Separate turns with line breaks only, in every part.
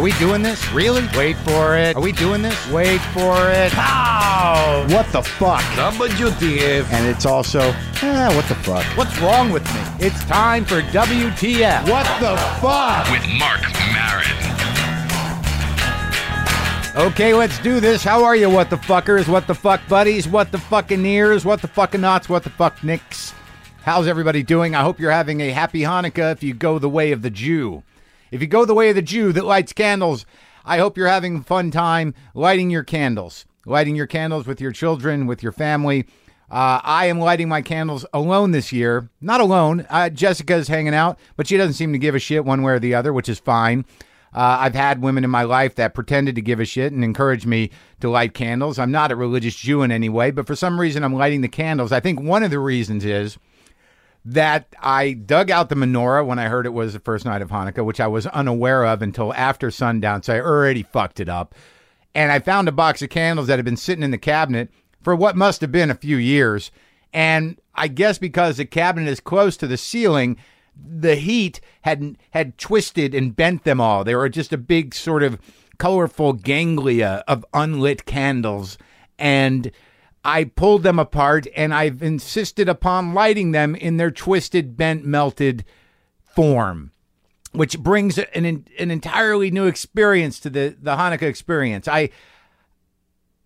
Are we doing this? Really? Wait for it. Are we doing this? Wait for it. How?
What the fuck?
WTF.
And it's also, eh, what the fuck?
What's wrong with me? It's time for WTF.
What the fuck?
with Marc Maron.
Okay, let's do this. How are you, what the fuckers? What the fuck buddies? What the fucking ears? What the fucking knots? What the fuck nicks? How's everybody doing? I hope you're having a happy Hanukkah if you go the way of the Jew. If you go the way of the Jew that lights candles, I hope you're having a fun time lighting your candles. Lighting your candles with your children, with your family. Uh, I am lighting my candles alone this year. Not alone. Uh, Jessica's hanging out, but she doesn't seem to give a shit one way or the other, which is fine. Uh, I've had women in my life that pretended to give a shit and encouraged me to light candles. I'm not a religious Jew in any way, but for some reason I'm lighting the candles. I think one of the reasons is that I dug out the menorah when I heard it was the first night of Hanukkah, which I was unaware of until after sundown. So I already fucked it up. And I found a box of candles that had been sitting in the cabinet for what must have been a few years. And I guess because the cabinet is close to the ceiling, the heat had had twisted and bent them all. They were just a big sort of colorful ganglia of unlit candles. And I pulled them apart and I've insisted upon lighting them in their twisted, bent, melted form, which brings an an entirely new experience to the the Hanukkah experience. I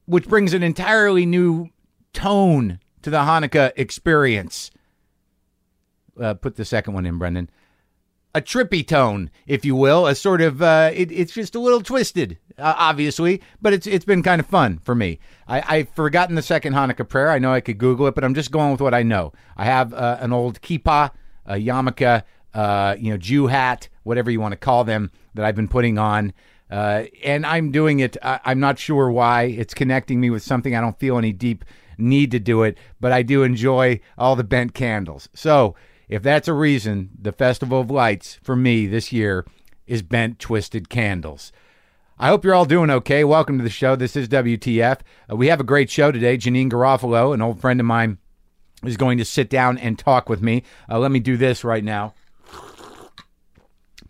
which brings an entirely new tone to the Hanukkah experience. Uh, put the second one in, Brendan. A trippy tone, if you will, a sort of uh, it, it's just a little twisted, uh, obviously, but it's it's been kind of fun for me. I, I've forgotten the second Hanukkah prayer. I know I could Google it, but I'm just going with what I know. I have uh, an old kippah, a yarmulke, uh, you know, Jew hat, whatever you want to call them, that I've been putting on. Uh, and I'm doing it. I, I'm not sure why. It's connecting me with something. I don't feel any deep need to do it, but I do enjoy all the bent candles. So, if that's a reason, the Festival of Lights for me this year is bent, twisted candles. I hope you're all doing okay. Welcome to the show. This is WTF. Uh, we have a great show today. Janeane Garofalo, an old friend of mine, is going to sit down and talk with me. Uh, let me do this right now.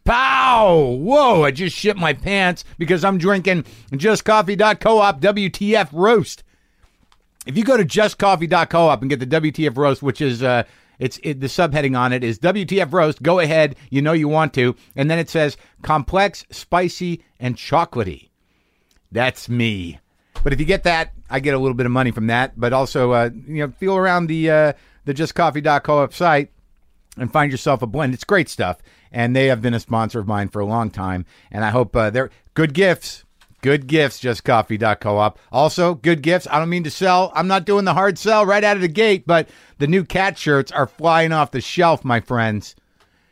Pow! Whoa, I just shit my pants because I'm drinking justcoffee.coop WTF roast. If you go to justcoffee.coop and get the WTF roast, which is uh it's it, the subheading on it is WTF roast, go ahead, you know you want to, and then it says complex, spicy, and chocolatey. That's me. But if you get that, I get a little bit of money from that. But also, uh, you know, feel around the uh, the justcoffee.coop site and find yourself a blend. It's great stuff, and they have been a sponsor of mine for a long time. And I hope uh, they're good gifts. Good gifts, justcoffee.coop. Also, good gifts. I don't mean to sell. I'm not doing the hard sell right out of the gate, but the new cat shirts are flying off the shelf, my friends.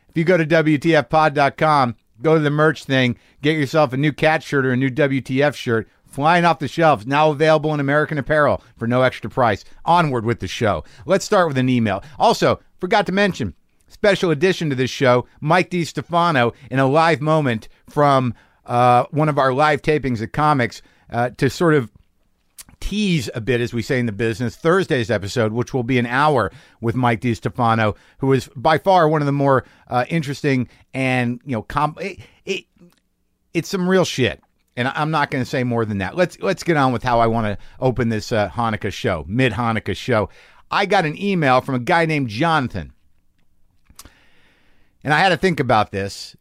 If you go to WTFpod.com, go to the merch thing, get yourself a new cat shirt or a new WTF shirt, flying off the shelves, now available in American Apparel for no extra price. Onward with the show. Let's start with an email. Also, forgot to mention, special addition to this show, Mike DeStefano in a live moment from uh, one of our live tapings at Comics uh, to sort of tease a bit, as we say in the business, Thursday's episode, which will be an hour with Mike DeStefano, who is by far one of the more uh, interesting and you know, com- it, it, it's some real shit. And I'm not going to say more than that. Let's let's get on with how I want to open this uh, Hanukkah show, mid Hanukkah show. I got an email from a guy named Jonathan, and I had to think about this.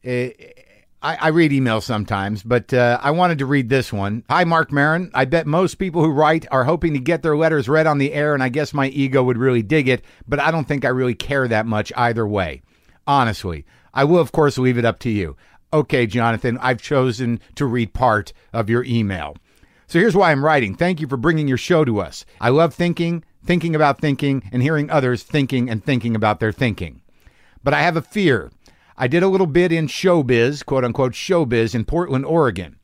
I, I, read emails sometimes, but uh, I wanted to read this one. Hi, Marc Maron. I bet most people who write are hoping to get their letters read on the air, and I guess my ego would really dig it, but I don't think I really care that much either way. Honestly, I will, of course, leave it up to you. Okay, Jonathan, I've chosen to read part of your email. So here's why I'm writing. Thank you for bringing your show to us. I love thinking, thinking about thinking, and hearing others thinking and thinking about their thinking. But I have a fear. I did a little bit in showbiz, quote unquote showbiz, in Portland, Oregon.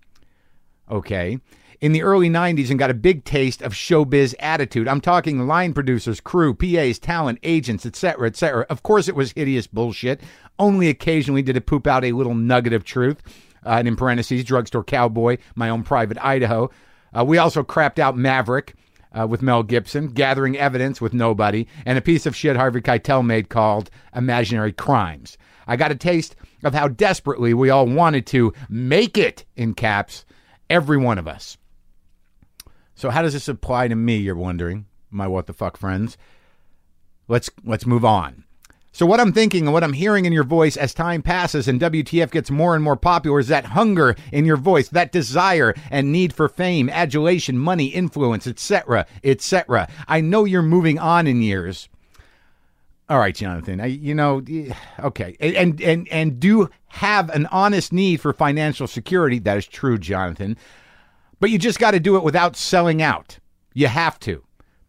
Okay. In the early 90s and got a big taste of showbiz attitude. I'm talking line producers, crew, PAs, talent, agents, etc., etc. Of course, it was hideous bullshit. Only occasionally did it poop out a little nugget of truth. Uh, and in parentheses, drugstore cowboy, my own private Idaho. Uh, we also crapped out Maverick. Uh, with Mel Gibson, Gathering Evidence with Nobody, and a piece of shit Harvey Keitel made called Imaginary Crimes. I got a taste of how desperately we all wanted to make it in caps, every one of us. So how does this apply to me, you're wondering, my what the fuck friends? Let's let's move on. So what I'm thinking and what I'm hearing in your voice as time passes and WTF gets more and more popular is that hunger in your voice, that desire and need for fame, adulation, money, influence, etc., etc. I know you're moving on in years. All right, Jonathan. I, you know, okay, and and and do have an honest need for financial security. That is true, Jonathan. But you just got to do it without selling out. You have to,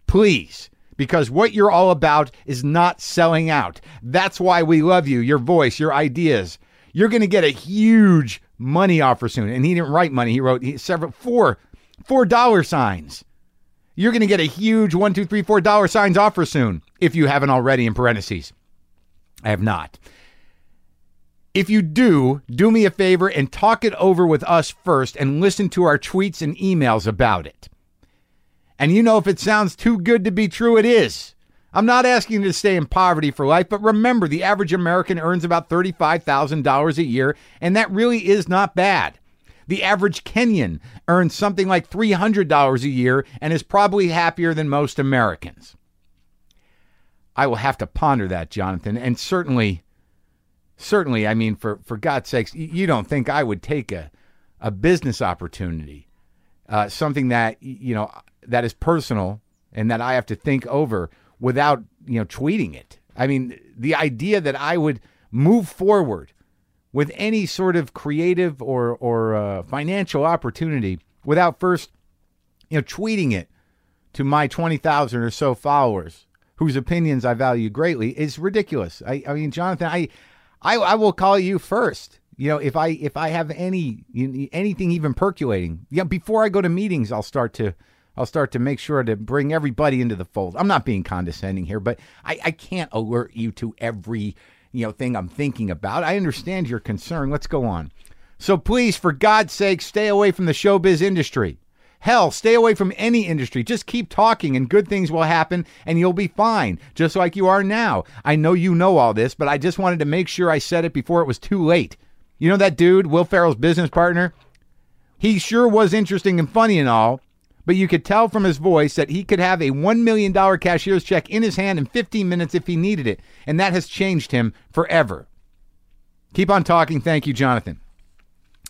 please, because what you're all about is not selling out. That's why we love you, your voice, your ideas. You're going to get a huge money offer soon, and he didn't write money. He wrote several four four dollar signs. You're going to get a huge one, two, three, four dollar signs offer soon if you haven't already in parentheses. I have not. If you do, do me a favor and talk it over with us first and listen to our tweets and emails about it. And you know, if it sounds too good to be true, it is. I'm not asking you to stay in poverty for life, but remember the average American earns about $35,000 a year, and that really is not bad. The average Kenyan earns something like $300 a year and is probably happier than most Americans. I will have to ponder that, Jonathan, and certainly, certainly, I mean, for, for God's sakes, you don't think I would take a, a business opportunity, uh, something that, you know, that is personal and that I have to think over without, you know, tweeting it. I mean, the idea that I would move forward with any sort of creative or or uh, financial opportunity without first, you know, tweeting it to my twenty thousand or so followers, whose opinions I value greatly, is ridiculous. I, I mean, Jonathan, I, I, I will call you first. You know, if I if I have any anything even percolating, yeah, before I go to meetings, I'll start to. I'll start to make sure to bring everybody into the fold. I'm not being condescending here, but I, I can't alert you to every you know thing I'm thinking about. I understand your concern. Let's go on. So please, for God's sake, stay away from the showbiz industry. Hell, stay away from any industry. Just keep talking and good things will happen and you'll be fine, just like you are now. I know you know all this, but I just wanted to make sure I said it before it was too late. You know that dude, Will Ferrell's business partner? He sure was interesting and funny and all, but you could tell from his voice that he could have a $1 million cashier's check in his hand in 15 minutes if he needed it, and that has changed him forever. Keep on talking. Thank you, Jonathan.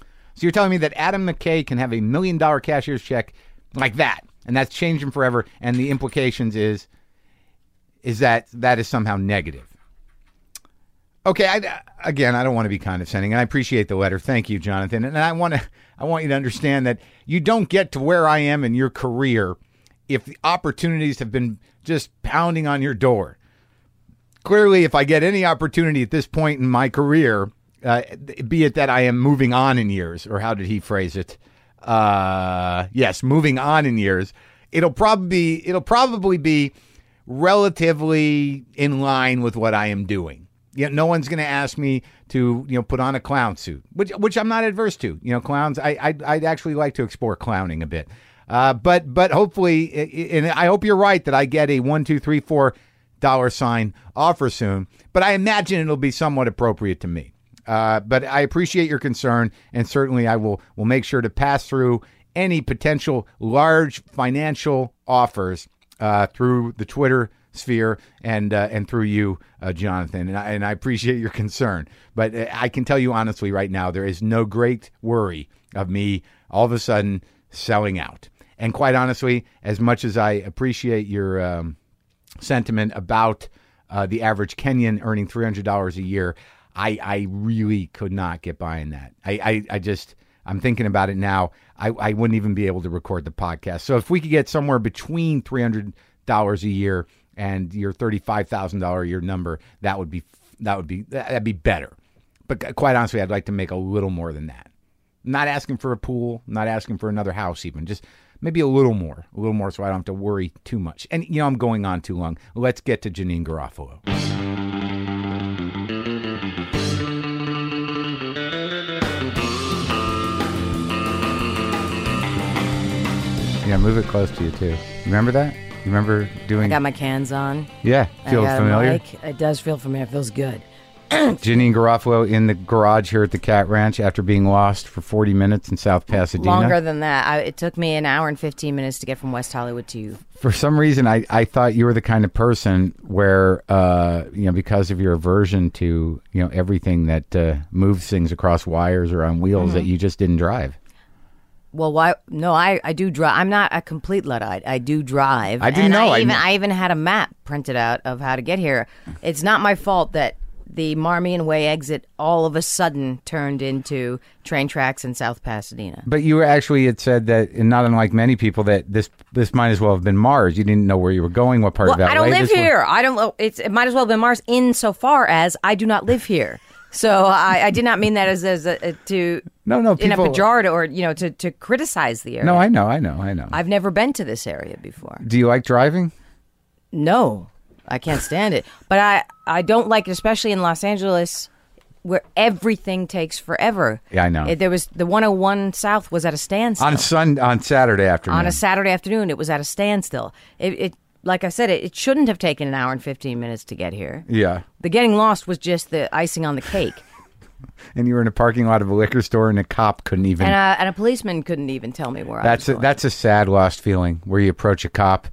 So you're telling me that Adam McKay can have a million dollar cashier's check like that, and that's changed him forever, and the implications is is that that is somehow negative. Okay, I, again, I don't want to be condescending, and I appreciate the letter. Thank you, Jonathan. And I want to, I want you to understand that you don't get to where I am in your career if the opportunities have been just pounding on your door. Clearly, if I get any opportunity at this point in my career, uh, be it that I am moving on in years, or how did he phrase it? Uh, yes, moving on in years. It'll probably it'll probably be relatively in line with what I am doing you know, no one's going to ask me to you know put on a clown suit, which which I'm not adverse to. You know, clowns. I I'd, I'd actually like to explore clowning a bit. Uh, but but hopefully, and I hope you're right that I get a one two three four dollar sign offer soon. But I imagine it'll be somewhat appropriate to me. Uh, but I appreciate your concern, and certainly I will will make sure to pass through any potential large financial offers uh, through the Twitter sphere and uh, and through you, uh, Jonathan. And I, and I appreciate your concern, but uh, I can tell you honestly right now, there is no great worry of me all of a sudden selling out. And quite honestly, as much as I appreciate your um, sentiment about uh, the average Kenyan earning three hundred dollars a year, I I really could not get behind that. I I, I just. I'm thinking about it now. I, I wouldn't even be able to record the podcast. So if we could get somewhere between three hundred dollars a year and your thirty-five thousand dollar a year number, that would be that would be that'd be better. But quite honestly, I'd like to make a little more than that. not asking for a pool, not asking for another house, even just maybe a little more, a little more, so I don't have to worry too much. And you know, I'm going on too long. Let's get to Janeane Garofalo. Yeah, move it close to you too. remember that? You remember doing?
I got my cans on.
yeah, feels familiar.
mic. It does feel familiar. It feels good.
Janeane Garofalo in the garage here at the Cat Ranch after being lost for 40 minutes in South Pasadena.
Longer than that. I, it took me an hour and 15 minutes to get from West Hollywood to you.
For some reason, I, I thought you were the kind of person where, uh, you know, because of your aversion to, you know, everything that uh, moves things across wires or on wheels,
Mm-hmm.
that you just didn't drive.
Well, why? No, I, I do drive. I'm not a complete luddite. I do drive.
I didn't
and
know. I
I even
kn-
I even had a map printed out of how to get here. It's not my fault that the Marmion Way exit all of a sudden turned into train tracks in South Pasadena.
But you were actually had said that, and not unlike many people, that this this might as well have been Mars. You didn't know where you were going, what part
Well,
of LA.
I don't live
this was-
here. I don't. It's it might as well have been Mars insofar as I do not live here. So I, I did not mean that as as a, to
No, no,
in a pejorative or you know to to criticize the area.
No, I know, I know, I know.
I've never been to this area before.
Do you like driving?
No, I can't stand it. But I I don't like it, especially in Los Angeles, where everything takes forever.
Yeah, I know.
It- there was the 101 South was at a standstill
On Sun on Saturday afternoon.
on a Saturday afternoon. It was at a standstill. It, it like I said, it, it shouldn't have taken an hour and 15 minutes to get here.
yeah.
The getting lost was just the icing on the cake.
And you were in a parking lot of a liquor store, and a cop couldn't even.
And, uh, and a policeman couldn't even tell me where
that's
I
a,
was going.
that's a sad, lost feeling where you approach a cop,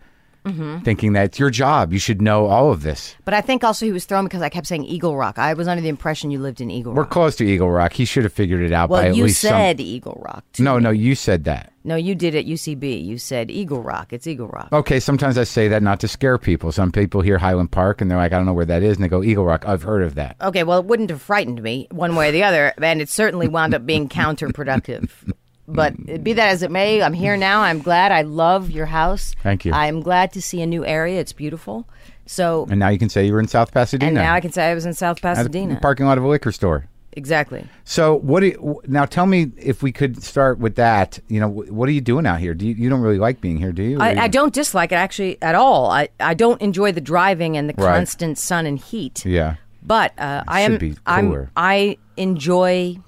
Mm-hmm.
thinking that it's your job. You should know all of this.
but I think also he was thrown because I kept saying Eagle Rock. I was under the impression you lived in Eagle Rock.
We're close to Eagle Rock. He should have figured it out by
well,
at
you
least
said Eagle Rock.
No,
me.
no, you said that.
No, you did at UCB. You said Eagle Rock. It's Eagle Rock.
Okay, sometimes I say that not to scare people. Some people hear Highland Park and they're like, I don't know where that is, and they go Eagle Rock. I've heard of that.
Okay, well, it wouldn't have frightened me one way or the other, and it certainly wound up being counterproductive. But be that as it may, I'm here now. I'm glad. I love your house.
Thank you.
I'm glad to see a new area. It's beautiful. So,
And now you can say you were in South Pasadena.
and now I can say I was in South Pasadena.
parking lot of a liquor store.
Exactly.
So what do you, now? Tell me if we could start with that. You know, what are you doing out here? Do you, you don't really like being here, do you? Or you-
I, I don't dislike it actually at all. I, I don't enjoy the driving and the
Right.
constant sun and heat.
Yeah.
But uh, I am.
be
I'm. I enjoy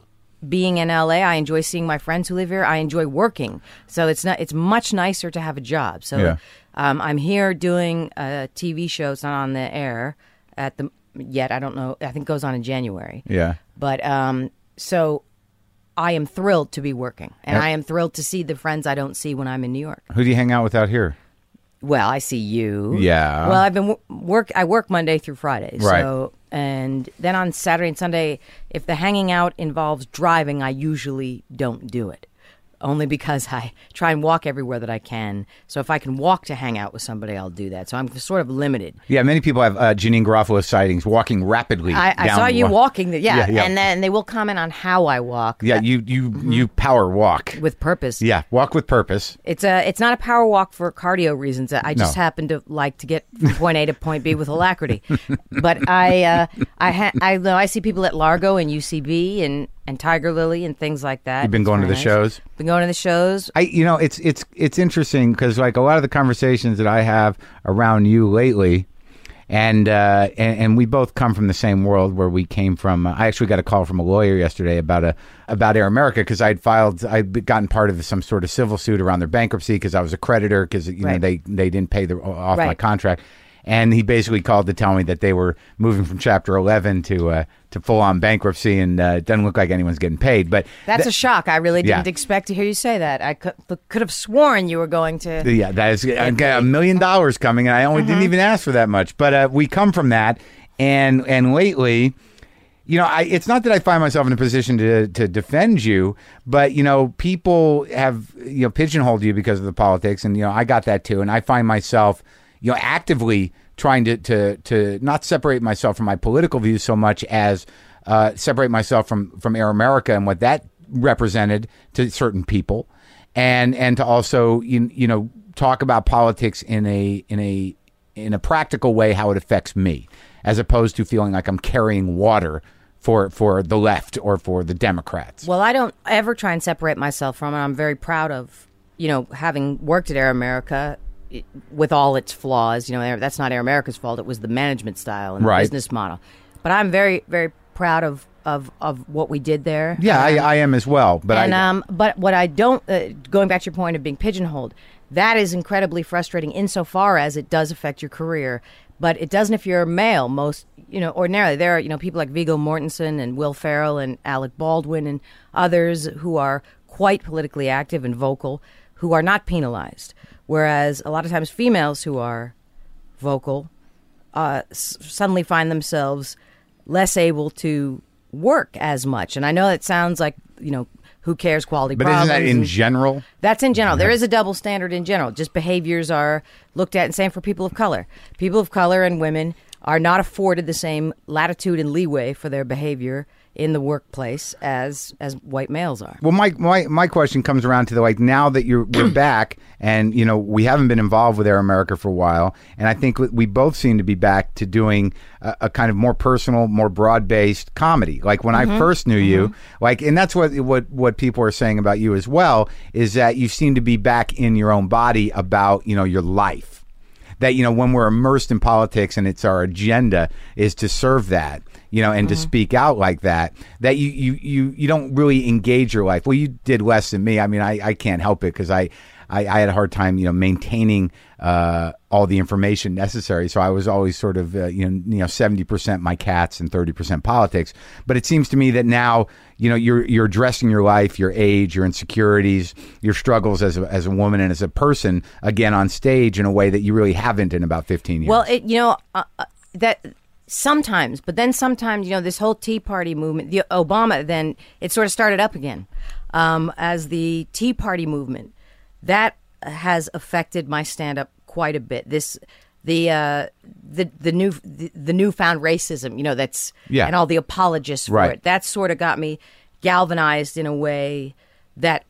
being in LA. I enjoy seeing my friends who live here. I enjoy working. So it's not. It's much nicer to have a job. So
Yeah.
um, I'm here doing a TV show. It's not on the air at the yet. I don't know. I think it goes on in January.
Yeah.
But um, so I am thrilled to be working, and
Yeah.
I am thrilled to see the friends I don't see when I'm in New York.
Who do you hang out with out here?
Well, I see you.
Yeah.
Well, I've been wo- work. I work Monday through Friday.
Right.
So, and then on Saturday and Sunday, if the hanging out involves driving, I usually don't do it. Only because I try and walk everywhere that I can. So if I can walk to hang out with somebody, I'll do that. So I'm sort of limited.
Yeah, many people have uh, Janeane Garofalo sightings walking rapidly.
I, I saw you
wa-
walking. The, yeah,
Yeah, yeah.
and then they will comment on how I walk.
Yeah, you you you power walk.
with purpose.
Yeah, walk with purpose.
It's a it's not a power walk for cardio reasons. I just
No.
happen to like to get from point A to point B with alacrity. but I uh, I ha- I know I see people at Largo and UCB and and Tiger Lily and things like that.
You've been going to the
nice.
shows.
Been going to the shows.
I you know it's it's it's interesting because like a lot of the conversations that I have around you lately, and uh, and, and we both come from the same world where we came from. Uh, I actually got a call from a lawyer yesterday about a about Air America because I'd filed I'd gotten part of some sort of civil suit around their bankruptcy because I was a creditor because you know they they didn't pay the off my contract. And he basically called to tell me that they were moving from Chapter 11 to uh, to full on bankruptcy, and uh, it doesn't look like anyone's getting paid. But
That's a shock. I really didn't expect to hear you say that. I could could have sworn you were going to.
Yeah, that is I got a million dollars coming, and I only
Mm-hmm.
didn't even ask for that much. But uh, we come from that, and and lately, you know, I, it's not that I find myself in a position to to defend you, but you know, people have you know pigeonholed you because of the politics, and you know, I got that too, and I find myself, you know, actively trying to to to not separate myself from my political views so much as uh, separate myself from from Air America and what that represented to certain people and and to also you, you know talk about politics in a in a in a practical way how it affects me as opposed to feeling like I'm carrying water for for the left or for the Democrats.
Well, I don't ever try and separate myself from it. I'm very proud of, you know, having worked at Air America it, with all its flaws. You know, that's not Air America's fault. It was the management style and
Right.
the business model. But I'm very, very proud of of, of what we did there.
yeah, I, I am as well, but
and
I
um, but what I don't, uh, going back to your point of being pigeonholed, that is incredibly frustrating insofar as it does affect your career. But it doesn't if you're a male. Most, you know, ordinarily there are, you know, people like Viggo Mortensen and Will Ferrell and Alec Baldwin and others who are quite politically active and vocal who are not penalized. Whereas a lot of times females who are vocal uh, s- suddenly find themselves less able to work as much. And I know it sounds like, you know, who cares quality
But isn't that in general?
that's in general. There is a double standard in general. Just behaviors are looked at, and same for people of color. People of color and women are not afforded the same latitude and leeway for their behavior in the workplace as as white males are.
Well, my, my my question comes around to the like now that you're we're back and you know we haven't been involved with Air America for a while, and I think we both seem to be back to doing a, a kind of more personal, more broad based comedy. Like when I mm-hmm. first knew you, mm-hmm. like, and that's what what what people are saying about you as well is that you seem to be back in your own body about you know your life. That you know when we're immersed in politics and it's our agenda is to serve that you know, and to speak out like that, that you, you, you, you don't really engage your life. Well, you did less than me. I mean, I, I can't help it because I, I, I had a hard time, you know, maintaining uh, all the information necessary. So I was always sort of, uh, you know, you know, seventy percent my cats and thirty percent politics. But it seems to me that now, you know, you're you're addressing your life, your age, your insecurities, your struggles as a, as a woman and as a person again on stage in a way that you really haven't in about fifteen years.
Well, it, you know uh, uh, that sometimes, but then sometimes, you know, this whole Tea Party movement, the Obama, then it sort of started up again um, as the Tea Party movement. That has affected my stand up quite a bit. This. The uh, the the new the, the newfound racism, you know, that's
Yeah.
and all the apologists for
Right.
it. That sort of got me galvanized in a way that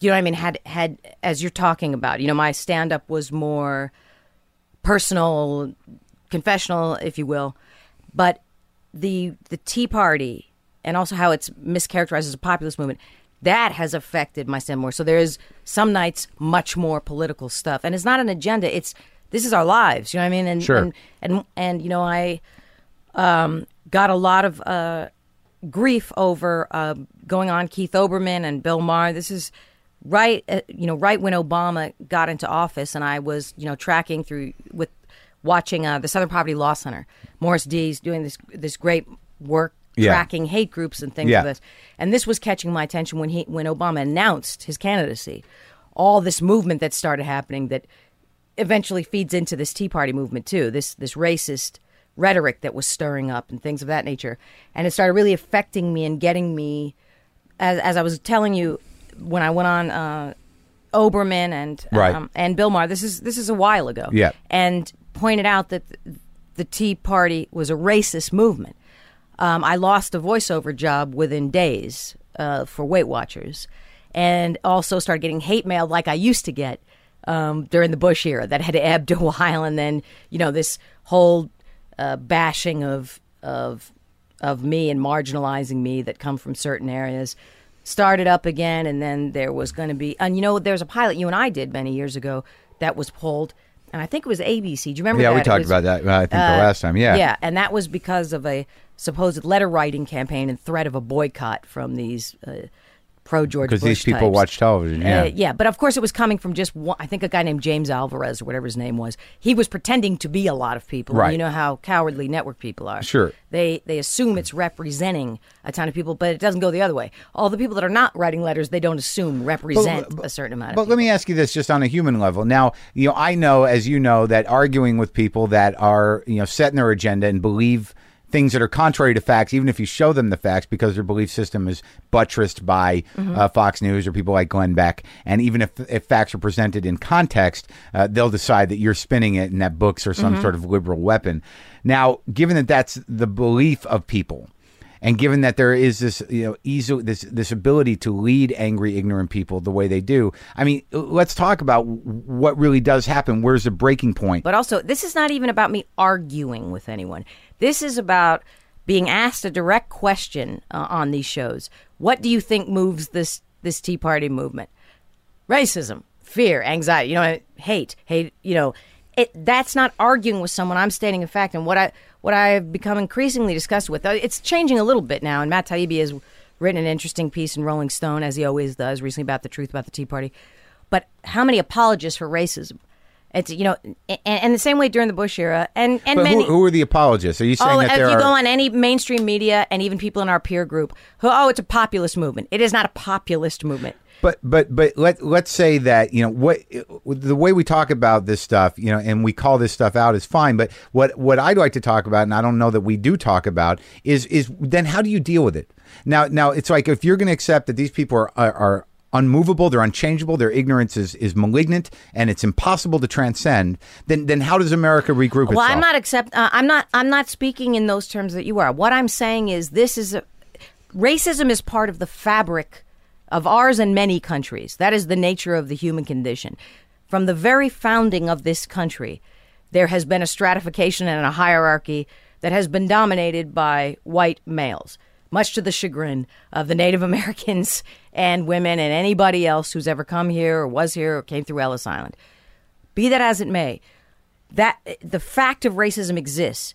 you know what I mean had had as you're talking about you know my stand up was more personal confessional if you will. But the the tea party and also how it's mischaracterized as a populist movement that has affected my stand more. So there is some nights much more political stuff. And it's not an agenda. It's this is our lives you know what I mean? And
Sure.
and and, and you know I um, got a lot of uh, grief over uh, going on Keith Olbermann and Bill Maher. This is right, uh, you know, right when Obama got into office, and I was, you know, tracking through with watching uh, the Southern Poverty Law Center. Morris Dees doing this this great work
Yeah.
tracking hate groups and things
Yeah.
like this. And this was catching my attention when he when Obama announced his candidacy. All this movement that started happening that eventually feeds into this Tea Party movement too. This this racist rhetoric that was stirring up and things of that nature, and it started really affecting me and getting me. As as I was telling you when I went on uh, Olbermann and
Right.
um, and Bill Maher, this is this is a while ago.
Yeah.
and pointed out that the Tea Party was a racist movement. Um, I lost a voiceover job within days uh, for Weight Watchers, and also started getting hate mail like I used to get um, during the Bush era. That had ebbed a while, and then you know this whole uh, bashing of of of me and marginalizing me that come from certain areas started up again, and then there was going to be, and you know, there's a pilot you and I did many years ago that was pulled, and I think it was ABC. Do you remember?
yeah,
that?
we talked
was-
about that. uh, I think the
uh,
last time. Yeah,
Yeah, and that was because of a supposed letter writing campaign and threat of a boycott from these uh, pro George
because these people
types.
watch television. Yeah,
Uh, yeah, but of course it was coming from just one. I think a guy named James Alvarez or whatever his name was. He was pretending to be a lot of people.
Right.
You know how cowardly network people are.
Sure.
They they assume it's representing a ton of people, but it doesn't go the other way. All the people that are not writing letters, they don't assume represent a certain amount of
But
people.
let me ask you this, just on a human level. Now, you know, I know, as you know, that arguing with people that are, you know, set in their agenda and believe things that are contrary to facts, even if you show them the facts, because their belief system is buttressed by
Mm-hmm.
uh, Fox News or people like Glenn Beck, and even if if facts are presented in context, uh, they'll decide that you're spinning it and that books are some
Mm-hmm.
sort of liberal weapon. Now, given that that's the belief of people. And given that there is this, you know, easy this this ability to lead angry, ignorant people the way they do, I mean, let's talk about what really does happen. Where's the breaking point?
But also, this is not even about me arguing with anyone. This is about being asked a direct question uh, on these shows. What do you think moves this this Tea Party movement? Racism, fear, anxiety, you know, hate, hate, you know, it that's not arguing with someone. I'm stating a fact and what I what I've become increasingly disgusted with. uh, It's changing a little bit now and Matt Taibbi has written an interesting piece in Rolling Stone as he always does recently about the truth about the Tea Party. but how many apologists for racism? It's you know, and, and the same way during the Bush era, and and
But
many.
who, who are the apologists? Are you saying
Oh,
that
if you
are?
go on any mainstream media and even people in our peer group, who oh, it's a populist movement. It is not a populist movement.
But but but let let's say that you know what the way we talk about this stuff, you know, and we call this stuff out is fine. But what what I'd like to talk about, and I don't know that we do talk about, is is then how do you deal with it? Now now it's like if you're going to accept that these people are are, are unmovable, they're unchangeable, their ignorance is, is malignant, and it's impossible to transcend. Then then how does America regroup itself?
Well,
itself?
I'm not accept. Uh, I'm not. I'm not speaking in those terms that you are. What I'm saying is this is a, racism is part of the fabric of ours and many countries. That is the nature of the human condition. From the very founding of this country, there has been a stratification and a hierarchy that has been dominated by white males, much to the chagrin of the Native Americans and women and anybody else who's ever come here or was here or came through Ellis Island. Be that as it may, that the fact of racism exists.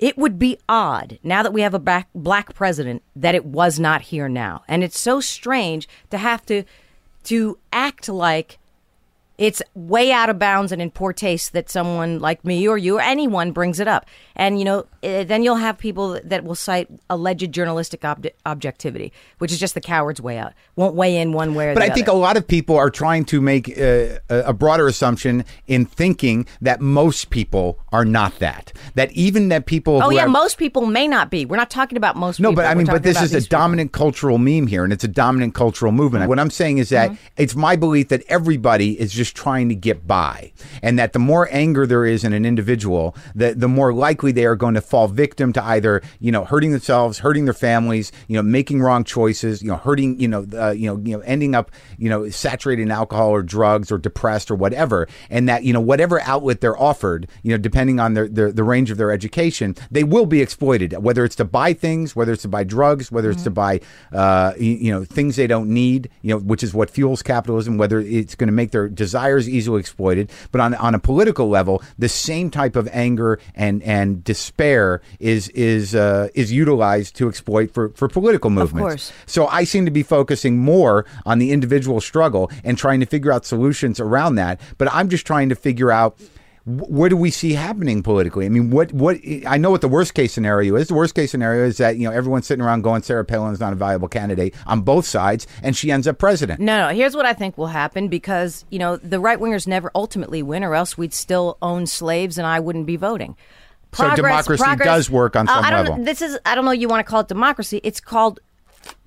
It would be odd now that we have a black, black president that it was not here now, and it's so strange to have to to act like it's way out of bounds and in poor taste that someone like me or you or anyone brings it up. And, you know, eh, then you'll have people that will cite alleged journalistic ob- objectivity, which is just the coward's way out. Won't weigh in one way or
But
the other.
But I think a lot of people are trying to make uh, a broader assumption in thinking that most people are not that. That even that people.
Oh, yeah,
have-
most people may not be. We're not talking about most
No,
people.
but I mean, but this is a
people.
dominant cultural meme here, and it's a dominant cultural movement. What I'm saying is that
Mm-hmm.
it's my belief that everybody is just trying to get by, and that the more anger there is in an individual, the the more likely they are going to fall victim to either you know hurting themselves, hurting their families, you know, making wrong choices, you know, hurting you know, uh, you know, you know, ending up you know saturated in alcohol or drugs or depressed or whatever, and that you know whatever outlet they're offered, you know, depending on their, their the range of their education, they will be exploited. Whether it's to buy things, whether it's to buy drugs, whether it's to buy uh, you, you know things they don't need, you know, which is what fuels capitalism. Whether it's going to make their desires easily exploited, but on on a political level, the same type of anger and and despair is is uh, is utilized to exploit for for political movements.
course.
So I seem to be focusing more on the individual struggle and trying to figure out solutions around that. But I'm just trying to figure out what do we see happening politically? I mean, what what I know what the worst case scenario is. The worst case scenario is that you know everyone's sitting around going Sarah Palin's not a viable candidate on both sides, and she ends up president.
No, no. Here's what I think will happen because you know the right wingers never ultimately win, or else we'd still own slaves, and I wouldn't be voting.
So democracy does work on
Uh,
some
I don't,
level.
This is I don't know. You want to call it democracy? It's called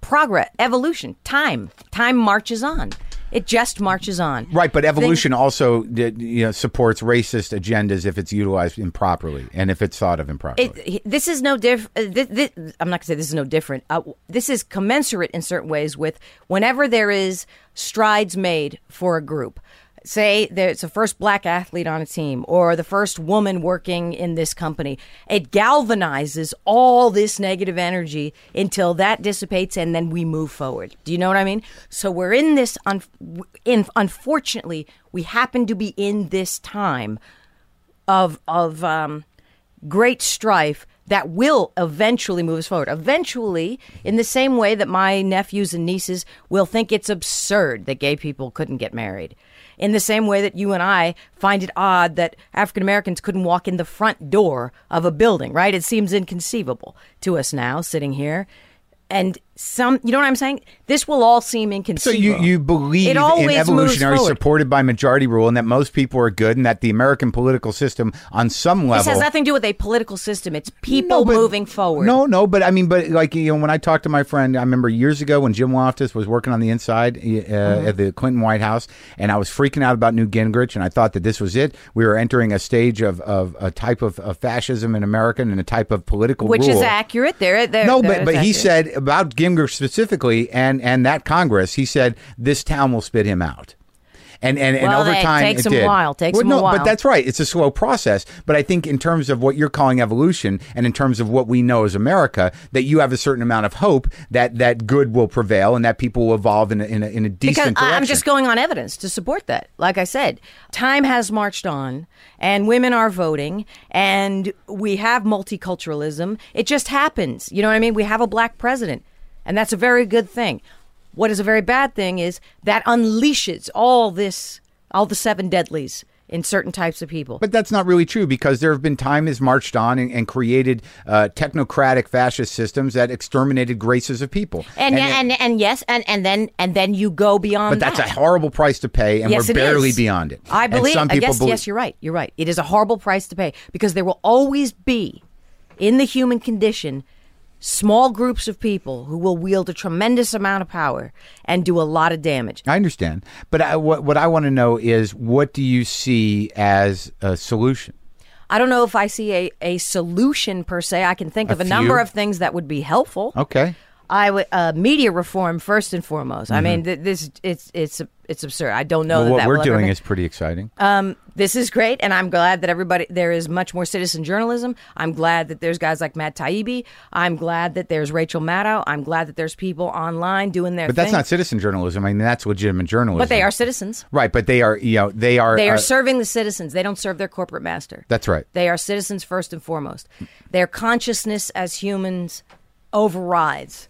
progress, evolution, time. Time marches on. It just marches on.
Right, but evolution also you know, supports racist agendas if it's utilized improperly and if it's thought of improperly.
It, this is no different. This, I'm not going to say this is no different. Uh, this is commensurate in certain ways with whenever there is strides made for a group. Say there's a first black athlete on a team or the first woman working in this company. It galvanizes all this negative energy until that dissipates and then we move forward. Do you know what I mean? So we're in this, un- in, unfortunately, we happen to be in this time of of um, great strife that will eventually move us forward. Eventually, in the same way that my nephews and nieces will think it's absurd that gay people couldn't get married. In the same way that you and I find it odd that African Americans couldn't walk in the front door of a building, right? It seems inconceivable to us now sitting here. And some, you know what I'm saying? This will all seem
inconsistent.
So
you, you believe
It
in evolutionary supported by majority rule and that most people are good and that the American political system on some level
This has nothing to do with a political system. It's people
No, but-
moving forward.
No, no, but I mean, but like you know, when I talked to my friend, I remember years ago when Jim Loftus was working on the inside uh,
Mm-hmm.
at the Clinton White House, and I was freaking out about Newt Gingrich, and I thought that this was it. We were entering a stage of, of a type of, of fascism in America and a type of political
which
rule.
is accurate. There, there.
No,
there
but but
is
he said about Gingrich specifically, and and that Congress, he said this town will spit him out. And and, and
Well,
over
it
time,
takes
it
him a
did.
while, takes
Well,
him a
while. But that's right. It's a slow process. But I think in terms of what you're calling evolution, and in terms of what we know as America, that you have a certain amount of hope that that good will prevail and that people will evolve in a, in a, in a
because
decent
I-
direction.
I'm just going on evidence to support that. Like I said, time has marched on, and women are voting, and we have multiculturalism. It just happens. You know what I mean? We have a black president, and that's a very good thing. what is a very bad thing is that unleashes all this, all the seven deadlies in certain types of people.
But that's not really true because there have been time has marched on and, and created uh, technocratic fascist systems that exterminated races of people.
and, and, and and yes, and and then and then you go beyond.
but that's a horrible price to pay, and
yes,
we're barely
is.
beyond it.
I believe.
some
I
people
guess
believe-
yes, you're right. You're right. It is a horrible price to pay because there will always be, in the human condition, small groups of people who will wield a tremendous amount of power and do a lot of damage.
I understand, but I, what what I want to know is what do you see as a solution?
I don't know if I see a, a solution per se. I can think
A
of a number of things that would be helpful.
Okay.
I would uh, media reform first and foremost. I mean, th- this it's it's it's absurd. I don't know.
Well,
that
what
that
we're doing is pretty exciting.
Um, this is great, and I'm glad that everybody there is much more citizen journalism. I'm glad that there's guys like Matt Taibbi. I'm glad that there's Rachel Maddow. I'm glad that there's people online doing their
but that's
thing.
not citizen journalism. I mean, that's legitimate journalism.
But they are citizens.
right. But they are, you know, they are.
They are
uh,
serving the citizens. They don't serve their corporate master.
That's right.
They are citizens first and foremost. Their consciousness as humans overrides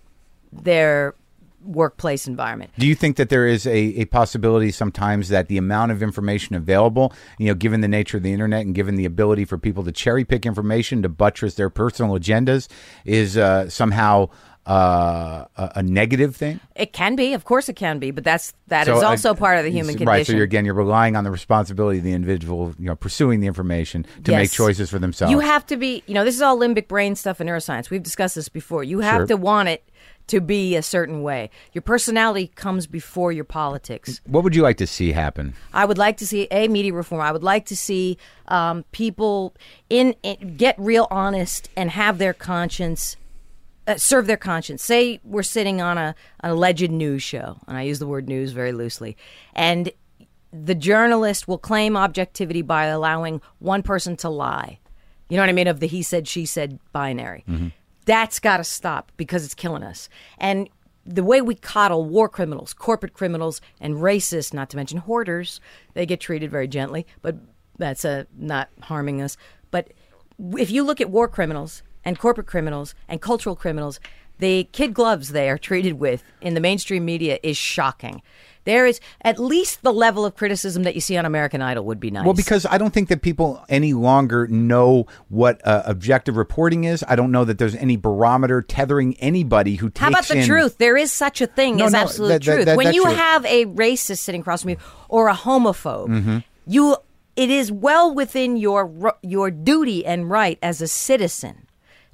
their workplace environment.
Do you think that there is a, a possibility sometimes that the amount of information available, you know, given the nature of the internet and given the ability for people to cherry pick information to buttress their personal agendas, is uh, somehow uh, a, a negative thing?
It can be, of course, it can be, but that's that is
So, uh,
also part of the human condition.
Right. So you're, again, you're relying on the responsibility of the individual, you know, pursuing the information to make choices for themselves.
You have to be, you know, this is all limbic brain stuff in neuroscience. We've discussed this before. You have
Sure.
to want it to be a certain way. Your personality comes before your politics.
what would you like to see happen?
I would like to see a media reform. I would like to see um, people in, in get real honest and have their conscience uh, serve their conscience. Say we're sitting on a an alleged news show, and I use the word news very loosely, and the journalist will claim objectivity by allowing one person to lie. You know what I mean? Of the he said, she said binary. That's got to stop because it's killing us. And the way we coddle war criminals, corporate criminals, and racists, not to mention hoarders, they get treated very gently, but that's uh, not harming us. But if you look at war criminals and corporate criminals and cultural criminals, the kid gloves they are treated with in the mainstream media is shocking. There is at least the level of criticism that you see on American Idol would be nice.
Well, because I don't think that people any longer know what uh, objective reporting is. I don't know that there's any barometer tethering anybody who takes
How about the
in-
truth? There is such a thing
No,
as
no,
absolute
that- that-
truth.
that-
when you
true.
have a racist sitting across from you or a homophobe,
Mm-hmm.
you it is well within your your duty and right as a citizen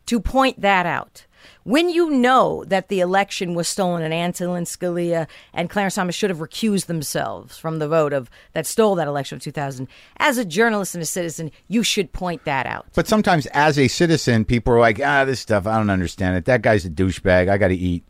to point that out. When you know that the election was stolen and Antonin Scalia and Clarence Thomas should have recused themselves from the vote of that stole that election of 2000, as a journalist and a citizen, you should point that out.
But sometimes, as a citizen, people are like, "Ah, this stuff, I don't understand it. That guy's a douchebag. I got to eat."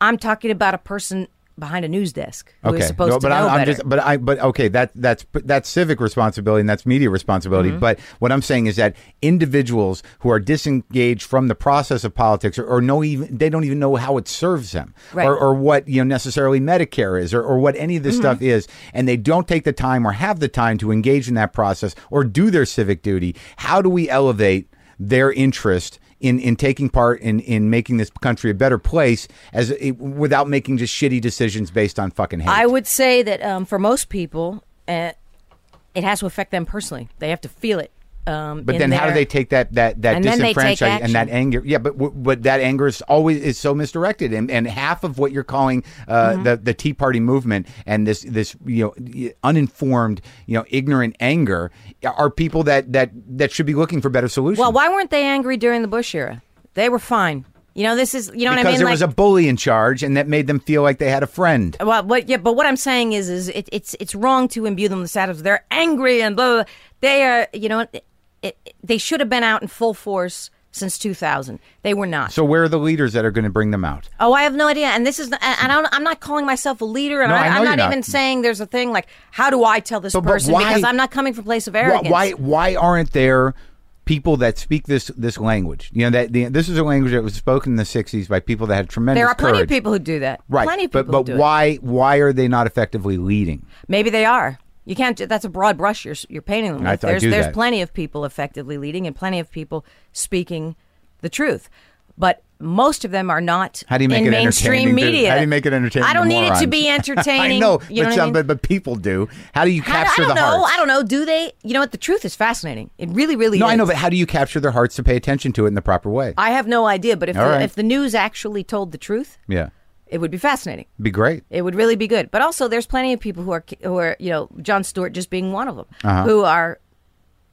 I'm talking about a person behind a news desk who is
Okay,
supposed
No,
to
but
know
I'm, I'm
better.
just, but I, but okay, that that's that's civic responsibility and that's media responsibility.
Mm-hmm.
But what I'm saying is that individuals who are disengaged from the process of politics, or, or know even they don't even know how it serves them,
Right.
or, or what you know necessarily Medicare is, or, or what any of this
Mm-hmm.
stuff is, and they don't take the time or have the time to engage in that process or do their civic duty. How do we elevate their interest? In, in taking part in, in making this country a better place as without making just shitty decisions based on fucking hate.
I would say that um, for most people, uh, it has to affect them personally. They have to feel it. Um,
But then, how do they take that that that
And then they take
disenfranchise and that anger? Yeah, but but that anger is always is so misdirected, and, and half of what you're calling uh,
Mm-hmm.
the the Tea Party movement and this this you know uninformed you know ignorant anger are people that that that should be looking for better solutions.
Well, why weren't they angry during the Bush era? They were fine. You know, this is you know
because
what I mean.
there
like,
was a bully in charge, and that made them feel like they had a friend.
Well, what, yeah, but what I'm saying is, is it, it's it's wrong to imbue them with the status. They're angry and blah. blah, blah. They are, you know, it, it, they should have been out in full force since 2000. They were not.
So where are the leaders that are going to bring them out?
Oh, I have no idea. And this is, and I don't, I'm not calling myself a leader, and
No, I
am not,
not.
even saying there's a thing like, how do I tell this
But- but
person?
why-
because I'm not coming from a place of
Why,
arrogance.
why why aren't there people that speak this this language? You know that the, this is a language that was spoken in the '60s by people that had tremendous.
There are plenty
courage.
of people who do that.
right?
Plenty of
but
people
but
do
why why are they not effectively leading?
Maybe they are. You can't. That's a broad brush you're you're painting them
I-
with.
I
there's
do
there's
that.
plenty of people effectively leading and plenty of people speaking the truth. but most of them are not
How do you make
in
it
mainstream
entertaining? to-
media.
How do you make it entertaining?
I don't need it to be entertaining.
I know,
you know
but
what I mean?
but, but people do. How do you
How-
capture
I don't
the
know.
hearts?
I don't know. Do they? You know what? The truth is fascinating. It really, really
No,
is.
I know, but how do you capture their hearts to pay attention to it in the proper way?
I have no idea. But if the,
right.
if the news actually told the truth,
yeah,
it would be fascinating.
be great.
It would really be good. But also, there's plenty of people who are who are you know Jon Stewart just being one of them
Uh-huh.
who are